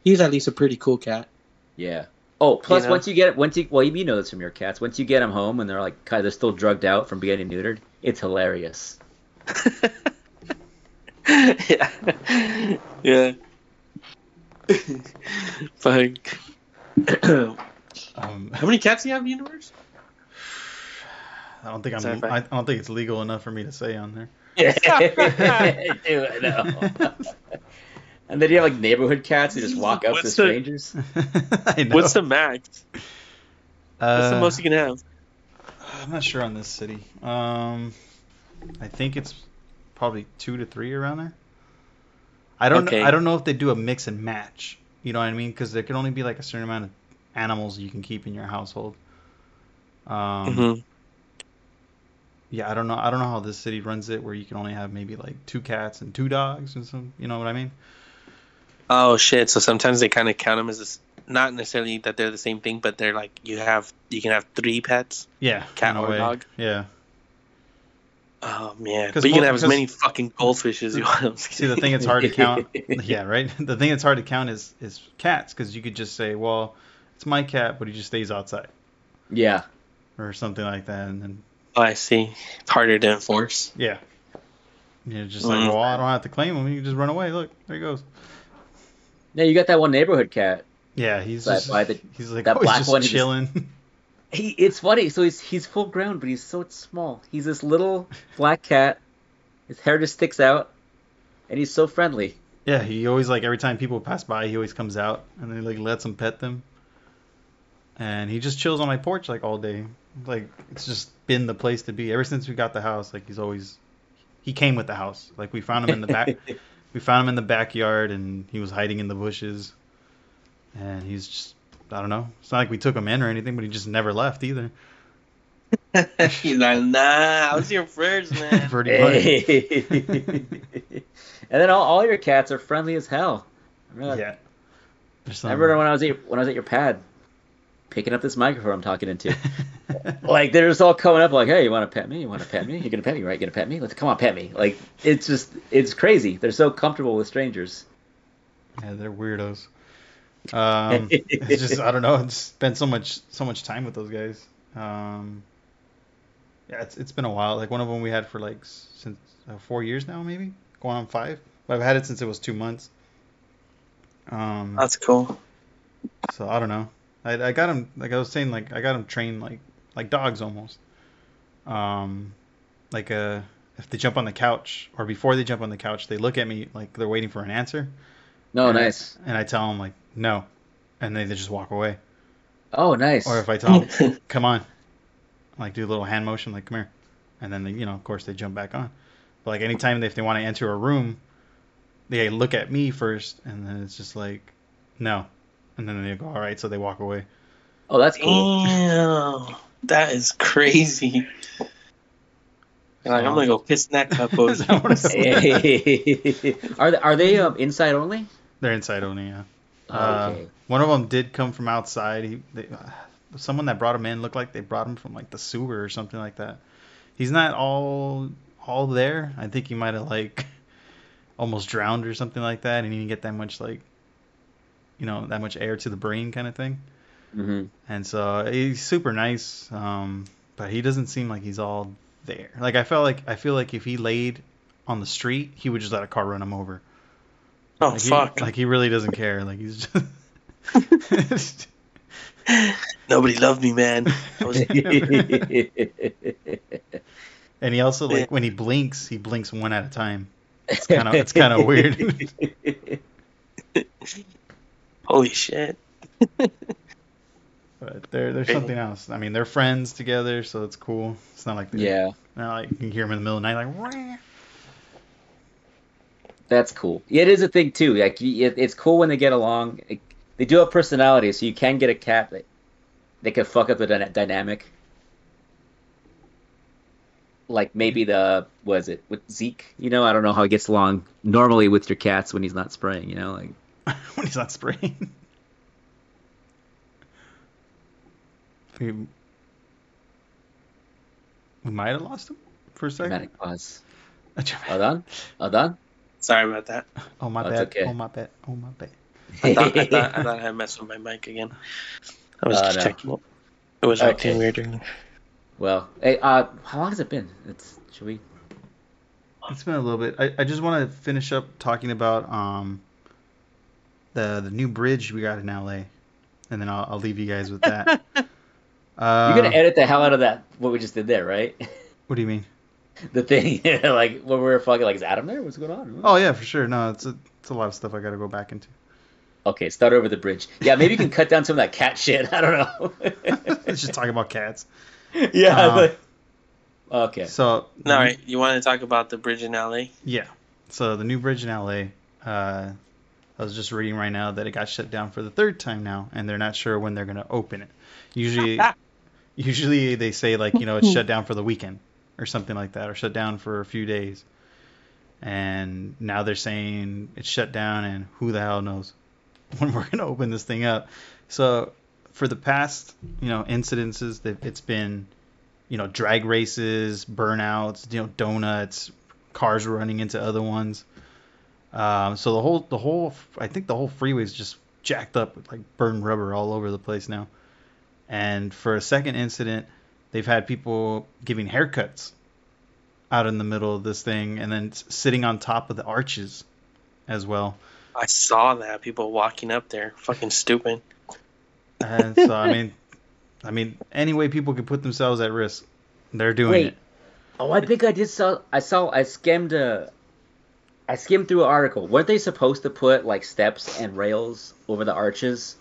He's at least a pretty cool cat. Yeah. Oh, plus You know? once you get once you well you know this from your cats. Once you get them home and they're like kind of they're still drugged out from getting neutered, it's hilarious. [LAUGHS] yeah. [LAUGHS] yeah. Fuck. Um, How many cats do you have, in the Universe? I don't think I'm. I, I don't think it's legal enough for me to say on there. [LAUGHS] Yeah, Dude, I know. and then you have like neighborhood cats who just walk up What's to the- strangers. I know. What's the max? What's the Uh, most you can have? I'm not sure on this city. Um, I think it's probably two to three around there. I don't. Okay. I don't know if they do a mix and match. You know what I mean? Because there can only be like a certain amount of animals you can keep in your household. Um, Mhm. Yeah, I don't know. I don't know how this city runs it, where you can only have maybe like two cats and two dogs and some. You know what I mean? Oh shit! So sometimes they kind of count them as this, not necessarily that they're the same thing, but they're like you have you can have three pets. Yeah. Cat in a or way. dog? Yeah. Oh man, 'Cause but you can have as many fucking goldfish as you want. See, the thing that's hard to count. [LAUGHS] yeah, right. [LAUGHS] The thing that's hard to count is is cats because you could just say, well, it's my cat, but he just stays outside Yeah. or something like that, and then Oh, I see. It's harder to enforce. yeah, you're just like, Mm. well, I don't have to claim him. You can just run away. Look, there he goes. Yeah, you got that one neighborhood cat. Yeah, he's just by the- he's like that oh, always black just one, he just- chilling. [LAUGHS] He, it's funny. So he's he's full grown, but he's so small. He's this little [LAUGHS] black cat. His hair just sticks out, and he's so friendly. yeah, he always like every time people pass by, he always comes out and then he like lets them pet them. And he just chills on my porch like all day. Like it's just been the place to be ever since we got the house. Like he's always he came with the house. Like we found him in the back. [LAUGHS] we found him in the backyard and he was hiding in the bushes. And he's just I don't know. It's not like we took him in or anything, but he just never left either. [LAUGHS] He's like, nah, I was here first, [LAUGHS] man. Pretty much. [LAUGHS] and then all, all your cats are friendly as hell. I remember, Yeah. There's I remember when I was at your, when I was at your pad, picking up this microphone I'm talking into. like they're just all coming up like, "Hey, you want to pet me? You want to pet me? You're gonna pet me, right? You're gonna pet me? Let's come on, pet me." Like it's just it's crazy. They're so comfortable with strangers. Yeah, they're weirdos. Um, [LAUGHS] it's just I don't know. It's spent so much so much time with those guys. Um, yeah, it's it's been a while. Like one of them we had for like since uh, four years now, maybe going on five. But I've had it since it was two months. Um, That's cool. so I don't know. I I got them like I was saying like I got them trained like like dogs almost. Um, like uh if they jump on the couch or before they jump on the couch, they look at me like they're waiting for an answer. No, And I- nice. and I tell them like no, and then they just walk away. Oh, nice. Or if I tell them [LAUGHS] come on, like do a little hand motion like come here, and then they, you know of course they jump back on. But like anytime if they want to enter a room, they look at me first, and then it's just like no, and then they go all right, so they walk away. oh, that's cool. Damn, that is crazy. You're like, I'm gonna go piss in that cup. [LAUGHS] Is [LAUGHS] that what it's like? are they, are they um, inside only? They're inside only, yeah. Oh, Uh, okay. One of them did come from outside. He, they, uh, someone that brought him in looked like they brought him from like the sewer or something like that. He's not all all there. I think he might have like [LAUGHS] almost drowned or something like that, and he didn't get that much like you know that much air to the brain kind of thing. hmm And so he's super nice, um, but he doesn't seem like he's all there. Like I felt like I feel like if he laid on the street, he would just let a car run him over. Oh Like he, fuck! like he really doesn't care. Like he's just. [LAUGHS] Nobody loved me, man. Was- [LAUGHS] and he also like when he blinks, he blinks one at a time. It's kind of it's kind of weird. [LAUGHS] Holy shit! but they're they're something else. I mean, they're friends together, so it's cool. It's not like they're, yeah, Not like you can hear him in the middle of the night like. That's cool. It is a thing too. Like it, it's cool when they get along. It- they do have personality, so you can get a cat that they can fuck up the dyna- dynamic. Like maybe the was it with Zeke? You know, I don't know how he gets along normally with your cats when he's not spraying. You know, like [LAUGHS] when he's not spraying. [LAUGHS] we, we might have lost him for a second. dramatic pause. [LAUGHS] A dramatic- Hold on, hold on. Sorry about that. Oh my That's bad. okay. Oh my bad. Oh my bad. I thought I thought, I [LAUGHS] thought I messed with my mic again. I was Uh, just no. checking. It was Okay. acting weird. during- well, hey, uh, how long has it been? It's should we? It's been a little bit. I, I just want to finish up talking about um the the new bridge we got in LA, and then I'll, I'll leave you guys with that. uh, [LAUGHS] You're gonna edit the hell out of that. What we just did there, right? [LAUGHS] What do you mean? [LAUGHS] the thing, [LAUGHS] like when we were fucking like, is Adan there? What's going on? Oh yeah, for sure. No, it's a it's a lot of stuff I got to go back into. Okay, start over the bridge. Yeah, maybe you can cut down some of that cat shit. [LAUGHS] I don't know. Let's just talk about cats. yeah. Um, like- okay. So All right, you want to talk about the bridge in LA? Yeah. So the new bridge in LA, uh, I was just reading right now that it got shut down for the third time now, and they're not sure when they're gonna open it. Usually, usually they say like you know it's shut down for the weekend or something like that, or shut down for a few days. And now they're saying it's shut down, and who the hell knows [LAUGHS] when we're gonna open this thing up. So for the past you know incidences that it's been you know, drag races, burnouts, you know, donuts, cars running into other ones. Um, so the whole the whole I think the whole freeway is just jacked up with like burned rubber all over the place now. And for a second incident, they've had people giving haircuts out in the middle of this thing and then sitting on top of the arches as well. I saw that people walking up there, fucking stupid. And so I mean, I mean, any way people can put themselves at risk, they're doing Wait. it. Oh, I think I did saw. I saw. I skimmed a. I skimmed through an article. Weren't they supposed to put like steps and rails over the arches?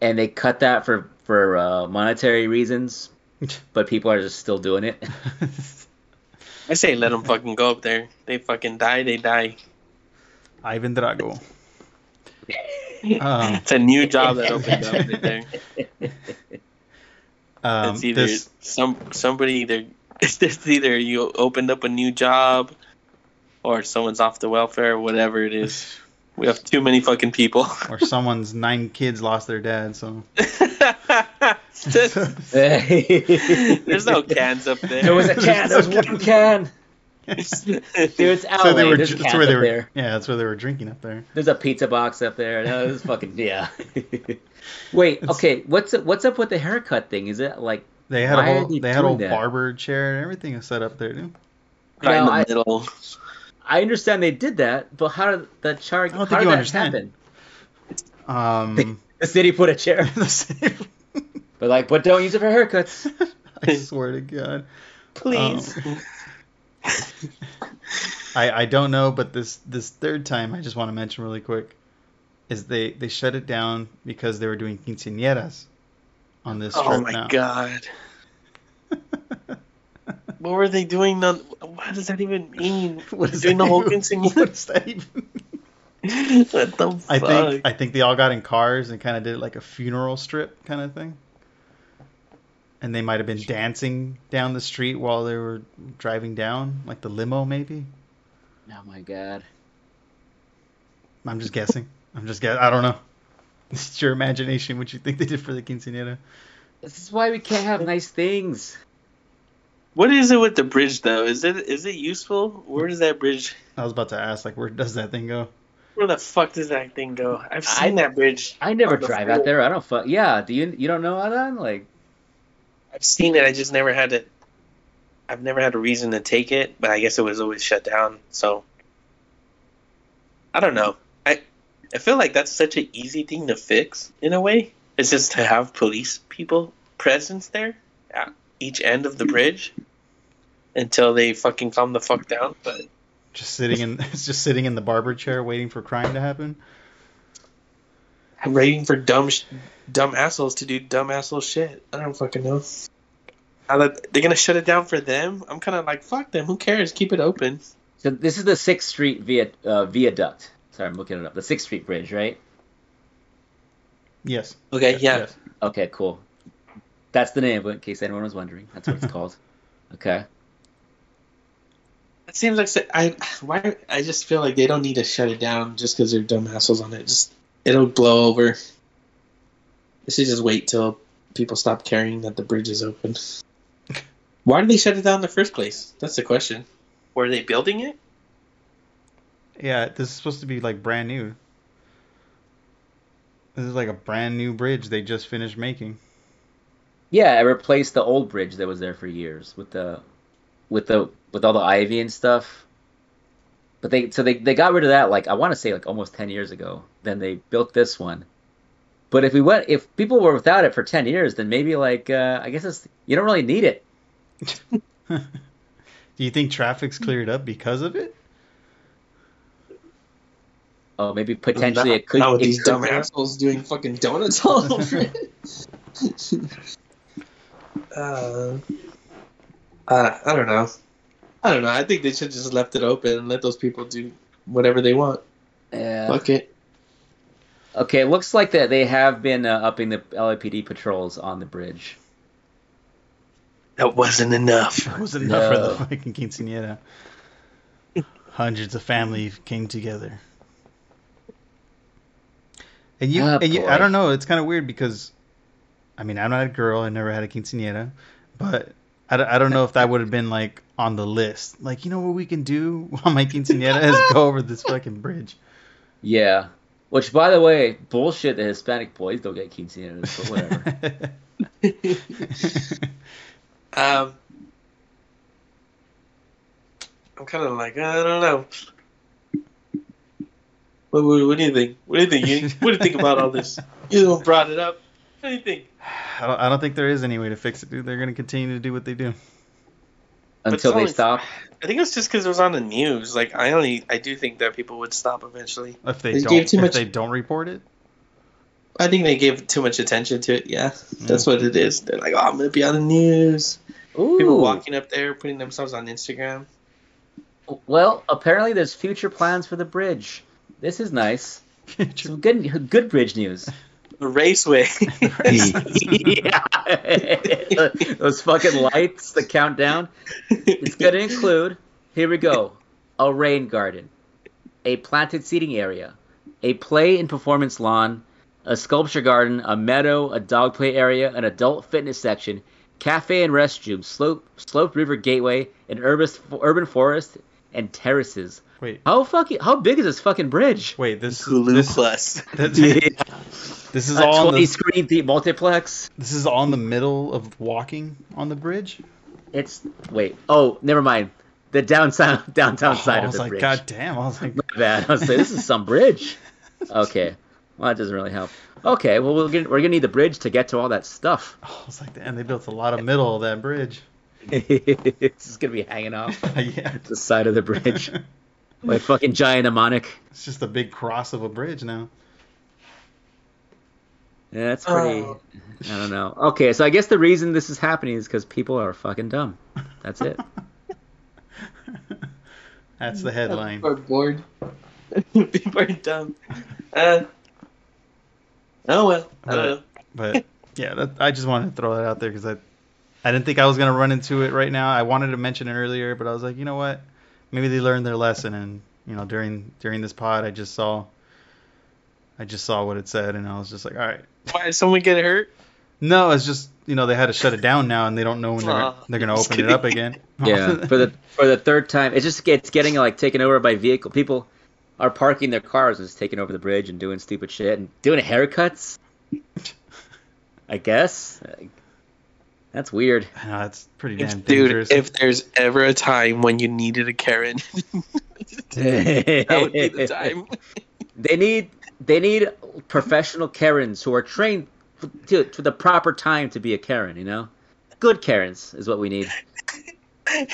And they cut that for for uh, monetary reasons, [LAUGHS] but people are just still doing it. I say let them fucking go up there. They fucking die, they die. Ivan Drago. [LAUGHS] Um, It's a new job that opened up right there. [LAUGHS] um, It's either this some somebody either it's either you opened up a new job or someone's off the welfare or whatever it is. We have too many fucking people. or someone's nine kids lost their dad, so [LAUGHS] [LAUGHS] There's There's no cans up there. There was a can. There was one [LAUGHS] can. Dude, it's LA. so they were There's cans that's where they up were there. yeah that's where they were drinking up there. There's a pizza box up there. No, this is fucking yeah. Wait, It's- okay. What's what's up with the haircut thing? Is it like They had a whole they they had a whole that? barber chair and everything set up there, dude. right in No, the I- middle. I understand they did that, but how did that char? I don't How think did you that understand. happen? Um, [LAUGHS] The city put a chair, [LAUGHS] the same- [LAUGHS] but like, but don't use it for haircuts. I swear to God. Please. I, I don't know, but this this third time I just want to mention really quick is they they shut it down because they were doing quinceañeras on this oh trip my now. god. What were they doing? On, what does that even mean? [LAUGHS] What is doing that the whole even- quinceañera? What does that even? [LAUGHS] what the I think I think they all got in cars and kind of did like a funeral strip kind of thing. And they might have been dancing down the street while they were driving down, like the limo maybe. Oh my god. I'm just guessing. I'm just guess. I don't know. [LAUGHS] It's your imagination. What you think they did for the quinceañera? This is why we can't have nice things. What is it with the bridge though? Is it is it useful? Where does that bridge? I was about to ask, like, where does that thing go? Where the fuck does that thing go? I've I- seen that bridge. I never on the drive freeway. out there. I don't fuck. Yeah. Do you? You don't know that? Like, I've seen it. I just never had it. I've never had a reason to take it, but I guess it was always shut down. So I don't know. I I feel like that's such an easy thing to fix in a way. It's just to have police people presence there at each end of the bridge until they fucking calm the fuck down. But Just sitting in, [LAUGHS] it's just sitting in the barber chair waiting for crime to happen. I'm waiting for dumb, sh- dumb assholes to do dumb asshole shit. I don't fucking know. Now that they're gonna shut it down for them, I'm kind of like, fuck them. Who cares? Keep it open. so this is the Sixth Street via uh, viaduct. Sorry, I'm looking it up. The Sixth Street Bridge, right? Yes. Okay, yeah. Yes. Okay, cool. That's the name of it, in case anyone was wondering. That's what it's [LAUGHS] called. Okay. It seems like s- I why I just feel like they don't need to shut it down just because they're dumb assholes on it. Just it'll blow over. They should just wait till people stop caring that the bridge is open. [LAUGHS] Why did they shut it down in the first place? That's the question. Were they building it? Yeah, this is supposed to be like brand new. This is like a brand new bridge they just finished making. Yeah, I replaced the old bridge that was there for years with the, with the with all the ivy and stuff. But they so they they got rid of that like I want to say like almost ten years ago. Then they built this one. But if we went if people were without it for ten years, then maybe like uh, I guess it's you don't really need it. [LAUGHS] Do you think traffic's cleared up because of it? Oh, maybe potentially it could. Not with it these dumb assholes doing fucking donuts all over it. [LAUGHS] uh, uh, I don't know. I don't know. I think they should just left it open and let those people do whatever they want. Yeah. Fuck it. Okay, it looks like that they have been uh, upping the LAPD patrols on the bridge. That wasn't enough. It wasn't enough for the fucking quinceanera. Hundreds of families came together. And you, Ah, and you. I don't know. It's kind of weird because, I mean, I'm not a girl. I never had a quinceanera, but I, don't- I don't know if that would have been like on the list. Like, you know what we can do [LAUGHS] on my quinceanera is go over this fucking bridge. Yeah. Which, by the way, bullshit. The Hispanic boys don't get quinceañeras, but whatever. [LAUGHS] [LAUGHS] Um, I'm kind of like I don't know. What, what, what do you think? What do you think? You, what do you think about all this? You the one brought it up. What do you think? I don't, I don't think there is any way to fix it, dude. They're gonna continue to do what they do. Until they only- stop. I think it was just because it was on the news. Like I only, I do think that people would stop eventually. If they They don't, gave too if much- they don't report it, I think they gave too much attention to it. Yeah, that's what it is. They're like, oh, I'm gonna be on the news. Ooh. People walking up there, putting themselves on Instagram. Well, apparently there's future plans for the bridge. This is nice. [LAUGHS] Some good good bridge news. The raceway. [LAUGHS] yeah. [LAUGHS] Those fucking lights, the countdown. It's going to include, here we go, a rain garden, a planted seating area, a play and performance lawn, a sculpture garden, a meadow, a dog play area, an adult fitness section, cafe and restroom, slope, sloped river gateway, an urban, urban forest, and terraces. Wait, How fucking how big is this fucking bridge? wait. This Hulu this, Plus. [LAUGHS] this, this is A all twenty the, screen the multiplex. this is in the middle of walking on the bridge. It's wait. Oh, never mind. The downtown [LAUGHS] downtown Oh, side I of was the like, bridge. God damn! I was like, My bad. I was like, this is some bridge. [LAUGHS] Okay. Well, that doesn't really help. Okay. Well, we're gonna, we're gonna need the bridge to get to all that stuff. Oh, [LAUGHS] I was like, and they built a lot of middle of that bridge. it's just gonna be hanging off yeah, the side of the bridge like fucking giant mnemonic. it's just a big cross of a bridge now. Yeah, that's pretty. Oh. I don't know. Okay, so I guess the reason this is happening is because people are fucking dumb. That's it. [LAUGHS] That's the headline. People are bored. [LAUGHS] People are dumb. Uh, oh well. I don't know. But yeah, that, I just wanted to throw that out there because I, I didn't think I was gonna run into it right now. I wanted to mention it earlier, but I was like, you know what? Maybe they learned their lesson, and you know, during during this pod, I just saw, I just saw what it said, and I was just like, all right. Why did someone get hurt? No, it's just you know they had to shut it down now, and they don't know when they're Aw, they're gonna just open it up again. [LAUGHS] Yeah, for the for the third time, it's just it's getting like taken over by vehicle. People are parking their cars and just taking over the bridge and doing stupid shit and doing haircuts. I guess that's weird. I know, that's pretty damn If, dangerous. dude, if there's ever a time when you needed a Karen, [LAUGHS] that would be the [LAUGHS] time. They need they need professional Karens who are trained to, to the proper time to be a Karen. You know, good Karens is what we need. [LAUGHS]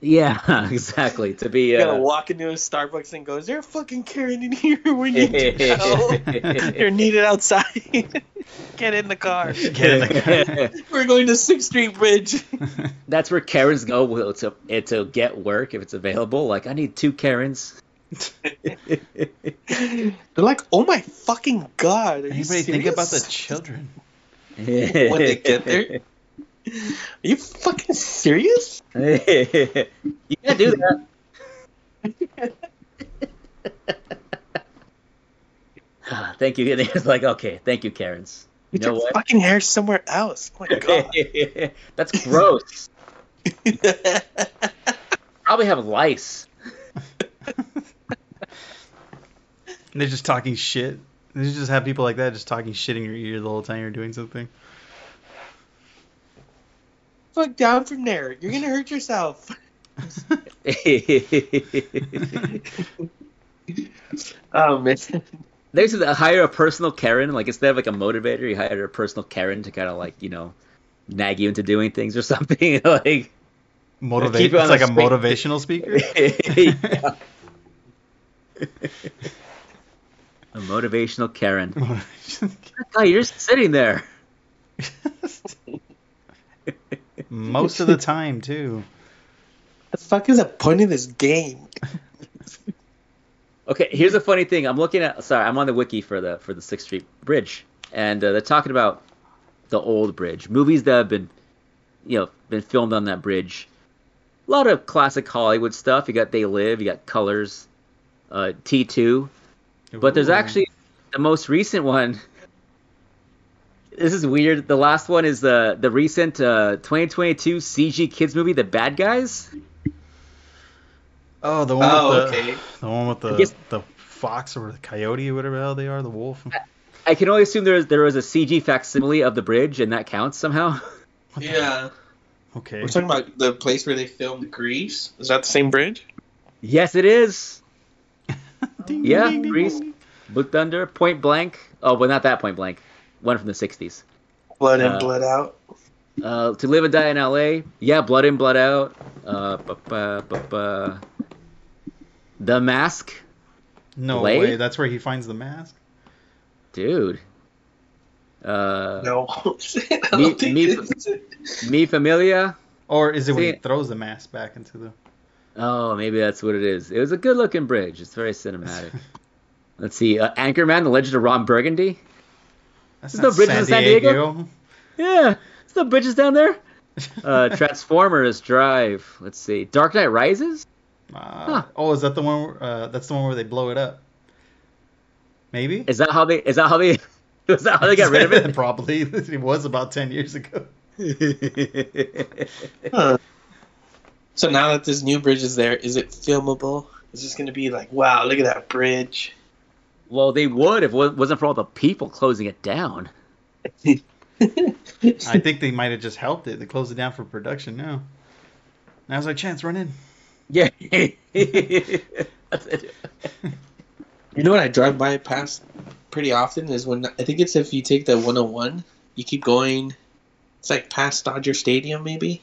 Yeah, [LAUGHS] exactly. To be You gotta uh, walk into a Starbucks and go, "Is there a fucking Karen in here? [LAUGHS] We need to go. You're needed outside. Get in the car. Get in the car. We're going to Sixth Street Bridge." That's where Karens go well, to to get work if it's available. Like I need two Karens. [LAUGHS] They're like, "Oh my fucking god!" Are you Anybody think about the children? [LAUGHS] when they get there? Are you fucking serious? you can't do that. [LAUGHS] Ah, thank you. It's like okay, thank you, Karens. You Get know your what? fucking hair somewhere else. Oh my god. That's gross. Probably have lice. And they're just talking shit. And you just have people like that just talking shit in your ear the whole time you're doing something. Fuck down from there. You're gonna hurt yourself. [LAUGHS] Oh man. They used to hire a personal Karen, like instead of like a motivator, you hired a personal Karen to kind of like you know nag you into doing things or [LAUGHS] something. [LAUGHS] like Motivate. Keep It's like a the motivational speaker. Yeah. a motivational Karen. Guy, you're just sitting there. [LAUGHS] Most of the time too. The fuck is the point of this game? Okay, here's a funny thing. I'm looking at. Sorry, I'm on the wiki for the for the Sixth Street Bridge, and uh, they're talking about the old bridge, movies that have been, you know, been filmed on that bridge. A lot of classic Hollywood stuff. You got They Live. You got Colors, uh, T2. But there's actually the most recent one. this is weird. The last one is the the recent uh, 2022 CG kids movie, The Bad Guys. Oh, the one Oh, with the okay. the one with the guess- the fox or the coyote or whatever the hell they are, the wolf. I can only assume there there was a CG facsimile of the bridge, and that counts somehow. [LAUGHS] What Yeah. Okay. We're talking about the place where they filmed Grease. Is that the same bridge? yes, it is. Ding, Yeah, ding, ding, Grease. ding. Blue Thunder, Point Blank. Oh, well, not that Point Blank. One from the 60s. Blood in, Uh, blood out. Uh, to Live and Die in L.A. Yeah, Blood In, Blood Out. Uh, bu- bu- bu- bu- The Mask. No Blade? way. That's where he finds the mask. Dude. Uh, No. [LAUGHS] I Me- don't me- this is it. Mi Familia. Or is it when he throws the mask back into the? Oh, maybe that's what it is. It was a good looking bridge. It's very cinematic. [LAUGHS] Let's see. Uh, Anchorman, The Legend of Ron Burgundy. That's There's no not bridges in San Diego? Yeah, there's no bridges down there. Uh, [LAUGHS] Transformers Drive. Let's see. Dark Knight Rises. Uh, Oh, is that the one? Where, uh, that's the one where they blow it up. Maybe. Is that how they? Is that how they? [LAUGHS] Is that how they got rid of it? Probably. It was about ten years ago. Huh. So now that this new bridge is there, is it filmable? Is this going to be like, wow, look at that bridge? well, they would if it wasn't for all the people closing it down. [LAUGHS] I think they might have just helped it. They closed it down for production now. Now's our chance. Run in. Yeah. [LAUGHS] You know what I drive by past pretty often is when I think it's if you take the 101, you keep going. It's like past Dodger Stadium, maybe.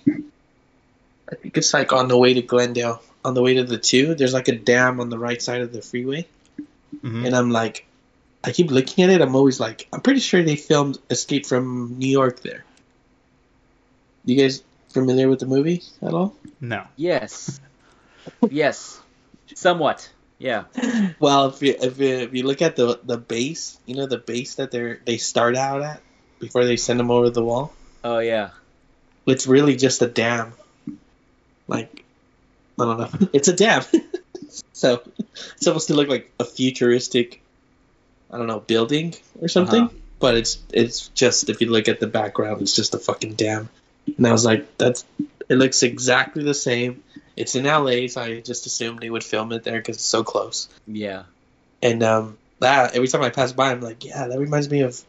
I think it's like on the way to Glendale, on the way to the two. There's like a dam on the right side of the freeway, Mhm. and I'm like, I keep looking at it. I'm always like, I'm pretty sure they filmed Escape from New York there. You guys familiar with the movie at all? No. Yes. Yes. Somewhat. Yeah. Well, if you, if you if you look at the the base, you know the base that they're they start out at before they send them over the wall. Oh yeah. It's really just a dam. Like I don't know. [LAUGHS] It's a dam. [LAUGHS] so it's supposed to look like a futuristic I don't know, building or something. Uh-huh. But it's it's just if you look at the background, it's just a fucking dam. And I was like, that's it looks exactly the same. It's in LA, so I just assumed they would film it there because it's so close. Yeah. And um, that every time I pass by, I'm like, yeah, that reminds me of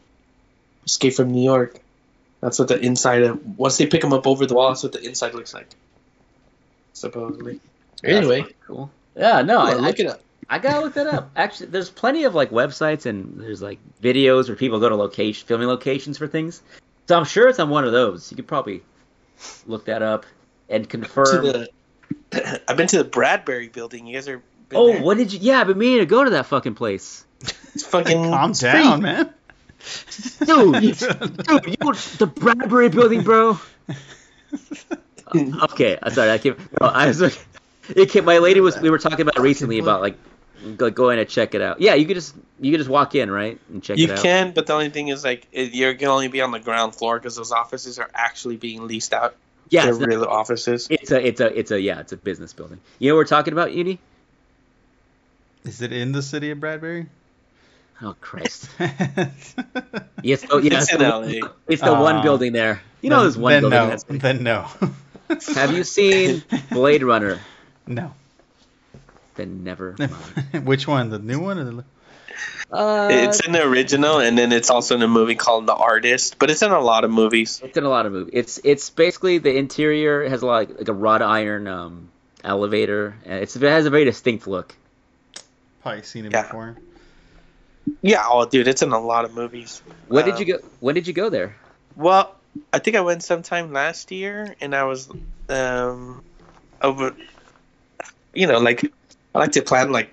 Escape from New York. That's what the inside of once they pick them up over the wall, that's what the inside looks like. Supposedly. Anyway, cool. Yeah. No. I, oh, look I, it up. I gotta look that up. Actually, there's plenty of like websites and there's like videos where people go to location filming locations for things. So I'm sure it's on one of those. You could probably look that up and To confirm. the, [CLEARS THROAT] I've been to the Bradbury building. You guys are. been oh, there? what did you? Yeah, I've been meaning to go to that fucking place. It's fucking. [LAUGHS] Calm it's down, free. man. Dude, [LAUGHS] Dude, you the Bradbury building, bro. [LAUGHS] [LAUGHS] Okay, I'm sorry. I came. No, I was. It came, my lady was. We were talking about it recently about like, go- going to check it out. Yeah, you could just you could just walk in, right, and check You it out. You can, but the only thing is like you're gonna only be on the ground floor because those offices are actually being leased out. Yeah, They're it's, not- real offices. it's a it's a it's a yeah, it's a business building. You know what we're talking about, Uni? Is it in the city of Bradbury? Oh Christ! [LAUGHS] Yes. Oh yeah. It's in the, LA. It's the one Uh, building there. You know, there's one then building. No. That's, Then no. [LAUGHS] have you seen Blade Runner? No. Then never [LAUGHS] mind. Which one? The new one or the? Uh, It's in the original, and then it's also in a movie called The Artist. But it's in a lot of movies. It's in a lot of movies. It's it's basically the interior has a lot like, like a wrought iron um, elevator. And it's it has a very distinct look. Probably seen it Yeah. before. Yeah, oh, dude, it's in a lot of movies. When Um, did you go? When did you go there? Well, I think I went sometime last year, and I was, um, over, you know, like I like to plan like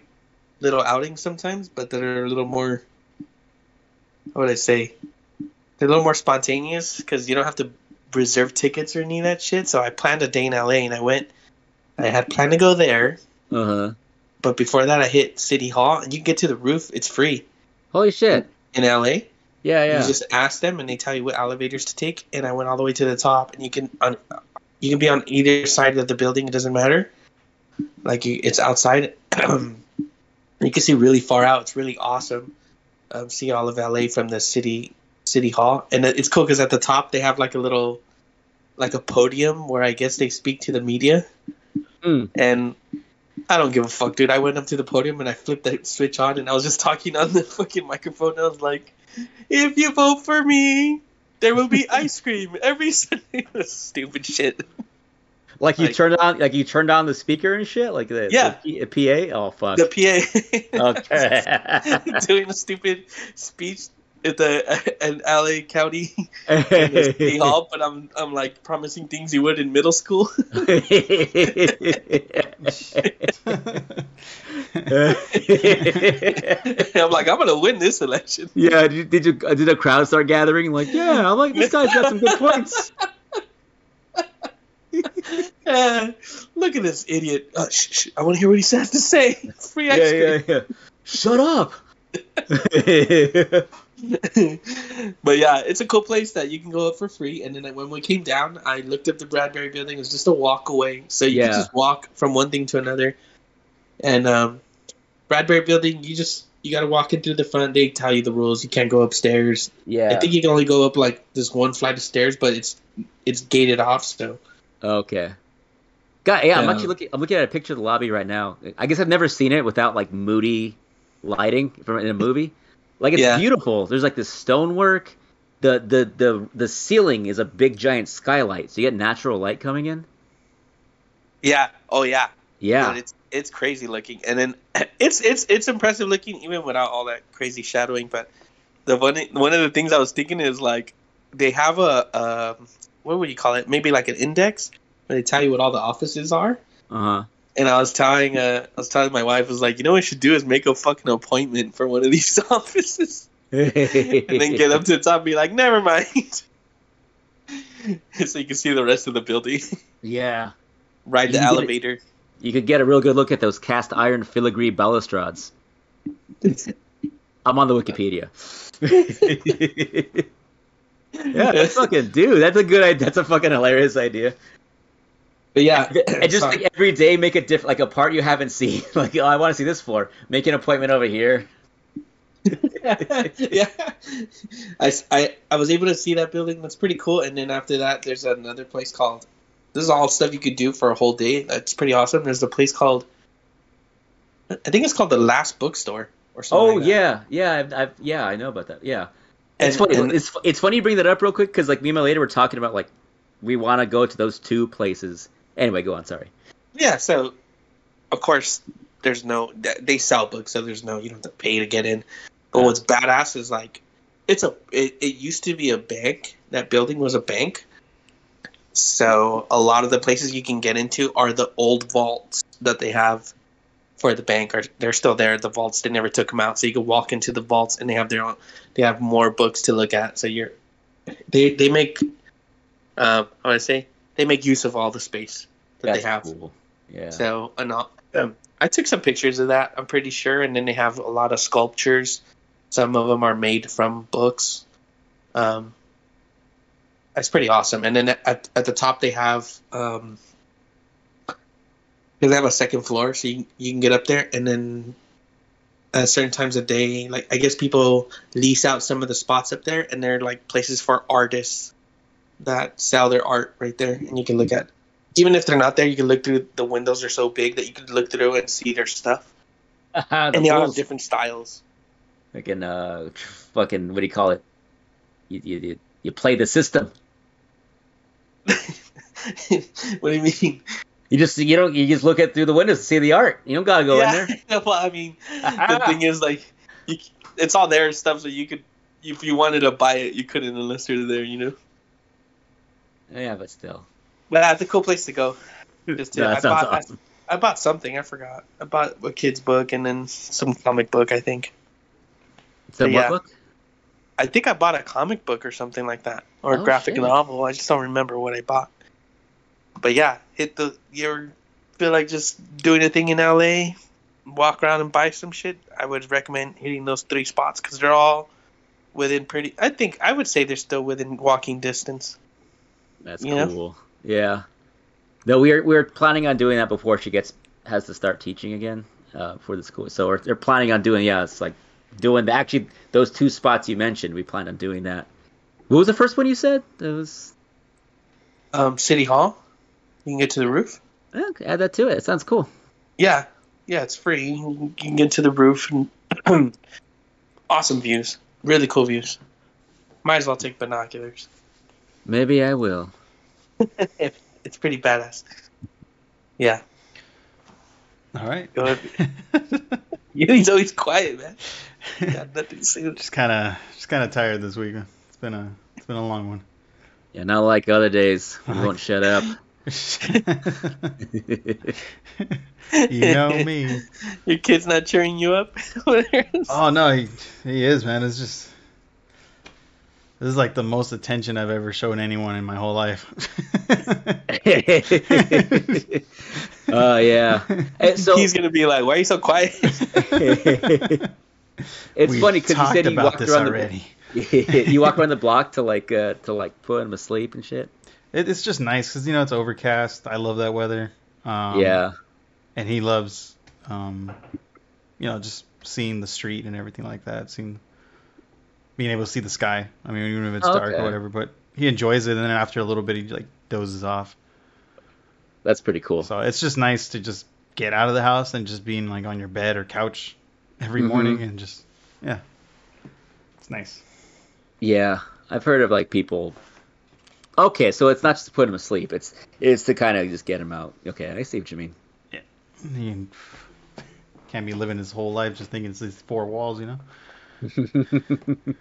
little outings sometimes, but that are a little more. How would I say? They're a little more spontaneous because you don't have to reserve tickets or any of that shit. So I planned a day in LA, and I went. I had planned to go there, Uh huh. but before that, I hit City Hall, and you can get to the roof. It's free Holy shit! in LA. Yeah, yeah. You just ask them, and they tell you what elevators to take. And I went all the way to the top, and you can on, you can be on either side of the building. It doesn't matter. Like you, it's outside. [CLEARS THROAT] you can see really far out. It's really awesome. Um, see all of LA from the city City Hall, and it's cool because at the top they have like a little, like a podium where I guess they speak to the media, Mm. and I don't give a fuck, dude. I went up to the podium and I flipped that switch on, and I was just talking on the [LAUGHS] fucking microphone. And I was like, "If you vote for me, there will be [LAUGHS] ice cream every Sunday." [LAUGHS] Stupid shit. Like you Like- turned on, like you turned on the speaker and shit, like the, Yeah. the P- PA. Oh fuck. The PA. Okay. doing a stupid speech at the [LAUGHS] at LA County [LAUGHS] City Hall, but I'm I'm like promising things you would in middle school. [LAUGHS] I'm like, I'm gonna win this election. yeah, did, did you did a crowd start gathering? Like, yeah, I'm like this guy's got some good points. Uh, look at this idiot. Uh, sh- sh- I want to hear what he has to say. Free ice Yeah, cream. yeah, yeah. Shut up. [LAUGHS] but yeah, it's a cool place that you can go up for free. And then when we came down, I looked up the Bradbury Building. It was just a walk away, so you Yeah. can just walk from one thing to another. And um, Bradbury Building, you just you got to walk in through the front. They tell you the rules. You can't go upstairs. yeah. I think you can only go up like this one flight of stairs, but it's it's gated off. So Okay. God, yeah, I'm actually looking. I'm looking at a picture of the lobby right now. I guess I've never seen it without like moody lighting from in a movie. Like it's Yeah. beautiful. There's like this stonework. The the the the ceiling is a big giant skylight, so you get natural light coming in. yeah, oh yeah, Yeah. Dude, it's it's crazy looking, and then [CLEARS THROAT] it's it's it's impressive looking even without all that crazy shadowing. But the one one of the things I was thinking is like they have a um, what would you call it? Maybe like an index where they tell you what all the offices are. Uh And I was telling uh, I was telling my wife I was like, you know what we should do is make a fucking appointment for one of these [LAUGHS] offices, and then get up to the top and be like, never mind. [LAUGHS] so you can see the rest of the building. Yeah. [LAUGHS] Ride the can get it- elevator. You could get a real good look at those cast iron filigree balustrades. I'm on the Wikipedia. yeah, that's fucking dude. That's a good idea. That's a fucking hilarious idea. But yeah, And [CLEARS THROAT] just like every day, make a diff like a part you haven't seen. [LAUGHS] Like, oh, I want to see this floor. Make an appointment over here. [LAUGHS] yeah. I, I, I was able to see that building. That's pretty cool. And then after that, there's another place called. This is all stuff you could do for a whole day. That's pretty awesome. There's a place called. I think it's called the Last Bookstore or something. Oh like that. yeah, yeah, I've, I've, yeah, I know about that. Yeah, And, it's funny. and- it's it's funny you bring that up real quick because like me and my lady were talking about like we want to go to those two places. Anyway, go on. Sorry. yeah. So, of course, there's no. They sell books, so there's no. You don't have to pay to get in. But what's badass is like, it's a. It, it used to be a bank. That building was a bank. So a lot of the places you can get into are the old vaults that they have for the bank. Are they're still there? The vaults they never took them out, so you can walk into the vaults and they have their own. They have more books to look at. So you're. They they make. Uh, I want to say they make use of all the space that That's they have. cool. Yeah. So, and, um, I took some pictures of that. I'm pretty sure, and then they have a lot of sculptures. Some of them are made from books. Um, that's pretty awesome. And then at, at the top they have um, because they have a second floor, so you, you can get up there, and then at certain times of day, like I guess people lease out some of the spots up there, and they're like places for artists that sell their art right there, and you can look at even if they're not there, you can look through the windows are so big that you can look through and see their stuff. [LAUGHS] the and they all have different styles. Fucking uh, fucking what do you call it? You you you, you play the system. [LAUGHS] what do you mean? You just you don't you just look at through the windows to see the art. You don't gotta go in there. [LAUGHS] No, well, I mean, the thing is, like, you, it's all there and stuff, so you could, if you wanted to buy it, you couldn't unless you're there, you know. Yeah, but still. But that's a cool place to go. Hmm. Just to, No, I, that sounds bought, awesome. I, I bought something. I forgot. I bought a kid's book and then some comic book. I think. It's a yeah. book? I think I bought a comic book or something like that, or a Oh, graphic shit. novel. I just don't remember what I bought. But yeah, hit the. You ever feel like just doing a thing in LA, walk around and buy some shit? I would recommend hitting those three spots because they're all within pretty. I think I would say they're still within walking distance. That's You know? cool. Yeah. No, we're we're planning on doing that before she gets has to start teaching again uh, for the school. So we're, they're planning on doing yeah, it's like doing the, actually those two spots you mentioned. We plan on doing that What was the first one you said? It was. Um, City Hall. You can get to the roof. eh, add that to it. It sounds cool. Yeah, yeah, it's free. You can get to the roof and [CLEARS THROAT] awesome views. Really cool views. Might as well take binoculars. Maybe I will. [LAUGHS] it's pretty badass. Yeah. All right. Go ahead. [LAUGHS] He's always quiet, man. Got nothing to say. just kind of just kind of tired this week. It's been a it's been a long one. Yeah, not like other days. We won't shut up. [LAUGHS] you know me. Your kid's not cheering you up? Oh no, he, he is man. It's just this is like the most attention I've ever shown anyone in my whole life. Oh [LAUGHS] yeah. Hey, so He's gonna be like, "Why are you so quiet?" [LAUGHS] it's We've funny because you said you walked around already. the [LAUGHS] you walk around the block to like uh, to like put him asleep and shit. It, it's just nice because you know it's overcast. I love that weather. Um, yeah. and he loves, um, you know, just seeing the street and everything like that. Seeing, being able to see the sky. I mean, even if it's dark or whatever. But he enjoys it, and then after a little bit, he like dozes off. That's pretty cool. So it's just nice to just get out of the house and just being like on your bed or couch every Mhm. morning and just yeah, it's nice. Yeah, I've heard of like people. Okay, so it's not just to put him asleep. It's it's to kind of just get him out. Okay, I see what you mean. Yeah, he [SIGHS] can't be living his whole life just thinking it's these four walls, you know. [LAUGHS]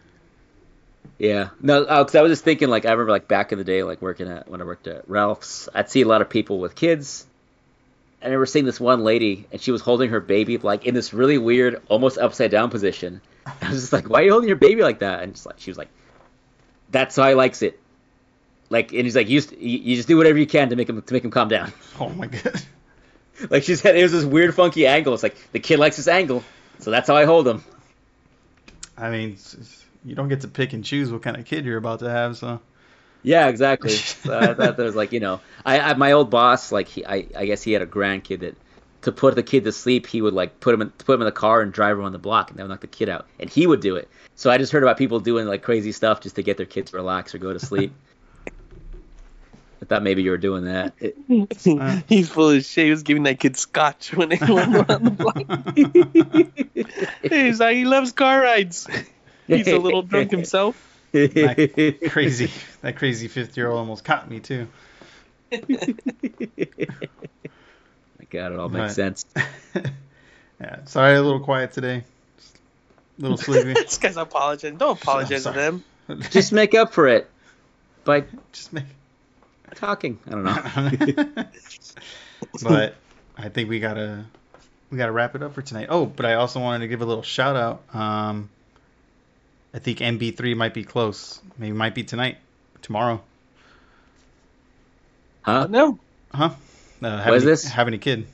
yeah, no, uh, because I was just thinking like I remember like back in the day, like working at when I worked at Ralph's, I'd see a lot of people with kids. And I remember seeing this one lady, and she was holding her baby like in this really weird, almost upside down position. [LAUGHS] I was just like, "Why are you holding your baby like that?" And just like she was like, "That's how he likes it." Like, and he's like, "You just, you you just do whatever you can to make him to make him calm down." [LAUGHS] Oh my god. Like she said, it was this weird, funky angle. It's like the kid likes this angle, so that's how I hold him. I mean, you don't get to pick and choose what kind of kid you're about to have, so Yeah, exactly. [LAUGHS] So I thought there was like, you know, I, I my old boss, like he, I, I guess he had a grandkid that to put the kid to sleep, he would like put him in, put him in the car and drive around the block, and that would knock the kid out, and he would do it. So I just heard about people doing like crazy stuff just to get their kids to relax or go to sleep. [LAUGHS] I thought maybe you were doing that. [LAUGHS] He's full of shit. He was giving that kid scotch when they went around the block. [LAUGHS] He's like, he loves car rides. He's a little drunk himself. that crazy that crazy fifth year old almost caught me too. [LAUGHS] My God, it all makes Right. sense. yeah, sorry, a little quiet today. Just a little sleepy. this guy's apologizing. Don't apologize to sorry. them. Just make up for it by just make. Talking. I don't know. [LAUGHS] but I think we gotta we gotta wrap it up for tonight. Oh, but I also wanted to give a little shout out. Um, I think MB3 might be close. Maybe might be tonight, tomorrow. huh? No. Huh? Uh, having, is this? Having a kid.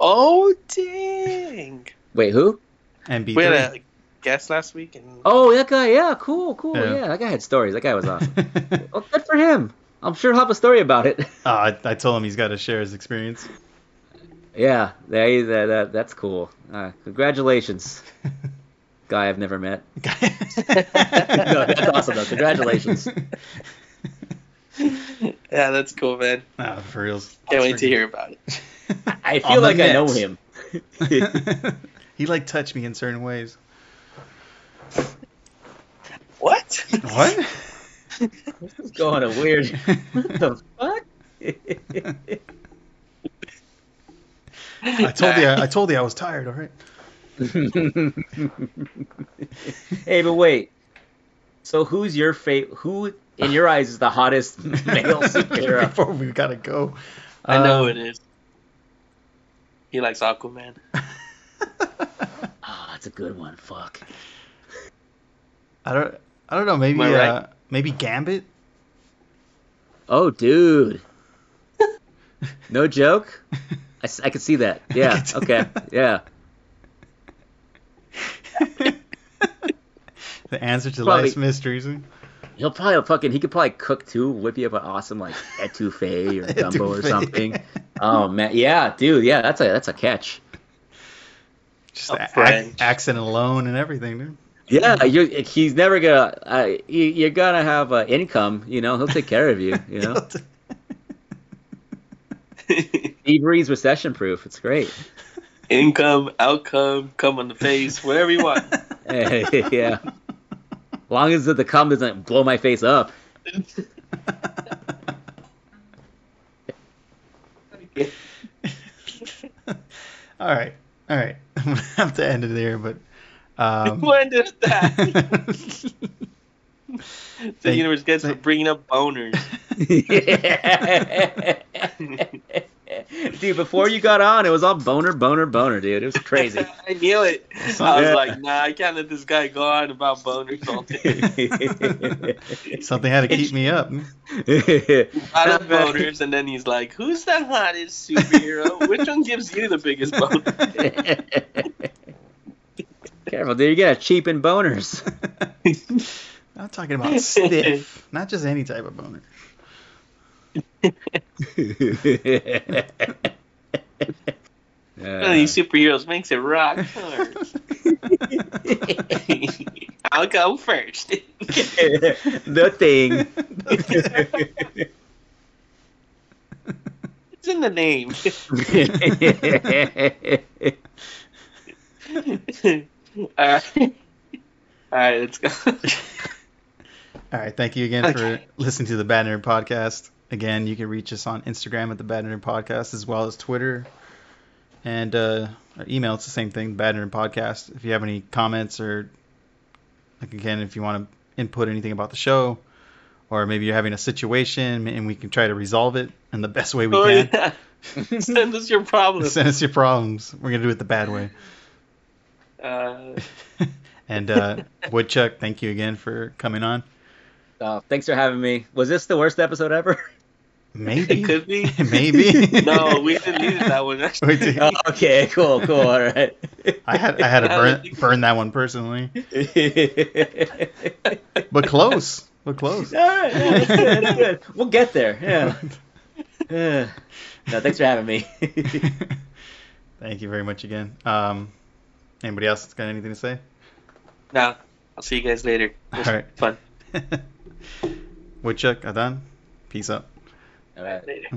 Oh, dang. Wait, who? MB3. We had a guest last week, and Oh, that guy. Yeah, cool, cool. Yeah. Yeah, that guy had stories. That guy was awesome. [LAUGHS] well, good for him. I'm sure he'll have a story about it. [LAUGHS] Uh, I, I told him he's got to share his experience. yeah, that, that, that, that's cool. Uh, congratulations, [LAUGHS] guy I've never met. [LAUGHS] no, that's awesome though. Congratulations. yeah, that's cool, man. Ah, for reals. Can't wait to hear about it. I feel the like I know him. he like touched me in certain ways. What? What? This is going a weird. What the fuck? I told you. I told you I was tired. All right. hey, but wait. So who's your favorite? Who in your eyes is the hottest male [LAUGHS] superhero? Before we gotta go. I know Um, it is. He likes Aquaman. [LAUGHS] Ah, that's a good one. Fuck. I don't. I don't know. Maybe. Am I right? Maybe Gambit. Oh, dude. No joke. I, I could see that. [LAUGHS] Yeah. Okay. Yeah. [LAUGHS] the answer to Probably- life's mysteries. He'll probably fucking. He could probably cook too. Whip you up an awesome like etouffee or [LAUGHS] gumbo or something. Oh man, yeah, dude. Yeah, that's a that's a catch. Just a- ac- accent alone and everything, dude. Yeah, you he's never gonna. Uh, you, you're gonna have uh, income. You know, he'll take care of you. You know, [LAUGHS] Steve Reed's recession proof. It's great. Income, outcome, come on the face, whatever you want. [LAUGHS] yeah. Long as the cum doesn't blow my face up. [LAUGHS] all right, all right. I'm gonna have to end it there, but um, when did that? the Thank- universe gets for bringing up boners. dude, before you got on, it was all boner, boner, boner, dude. It was crazy. [LAUGHS] I knew it. I was Yeah. like, nah, I can't let this guy go on about boners all day. something had to keep me up. Out of boners, and then he's like, "Who's the hottest superhero? Which one gives you the biggest boner?" [LAUGHS] Careful, dude. You gotta cheapen boners. [LAUGHS] [LAUGHS] I'm talking about stiff, not just any type of boner. One of these uh. superheroes makes it rock [LAUGHS] hard. I'll go first. the thing. it's in the name. All right. All right, let's go. All right, thank you again Okay. for listening to the Bad Nerd Podcast. Again, you can reach us on Instagram at the Bad Nerd Podcast as well as Twitter. And uh, our email, it's the same thing, Bad Nerd Podcast. If you have any comments or, like again, if you want to input anything about the show, or maybe you're having a situation and we can try to resolve it in the best way we Oh, can, yeah. [LAUGHS] Send us your problems. [LAUGHS] send us your problems. We're going to do it the bad way. Uh, [LAUGHS] and uh, Woodchuck, thank you again for coming on. Oh, thanks for having me. Was this the worst episode ever? Maybe. [LAUGHS] it could be. [LAUGHS] Maybe. No, we deleted that one. We did. Oh, okay, cool, cool, all right. I had I had to burn burn that one personally, but close, but close. All right, yeah, that's good, that's good. We'll get there. Yeah. Yeah. No, thanks for having me. Thank you very much again. Um, anybody else got anything to say? No, I'll see you guys later. All right. fun. [LAUGHS] Woodchuck, Adan, peace out. All right. Later.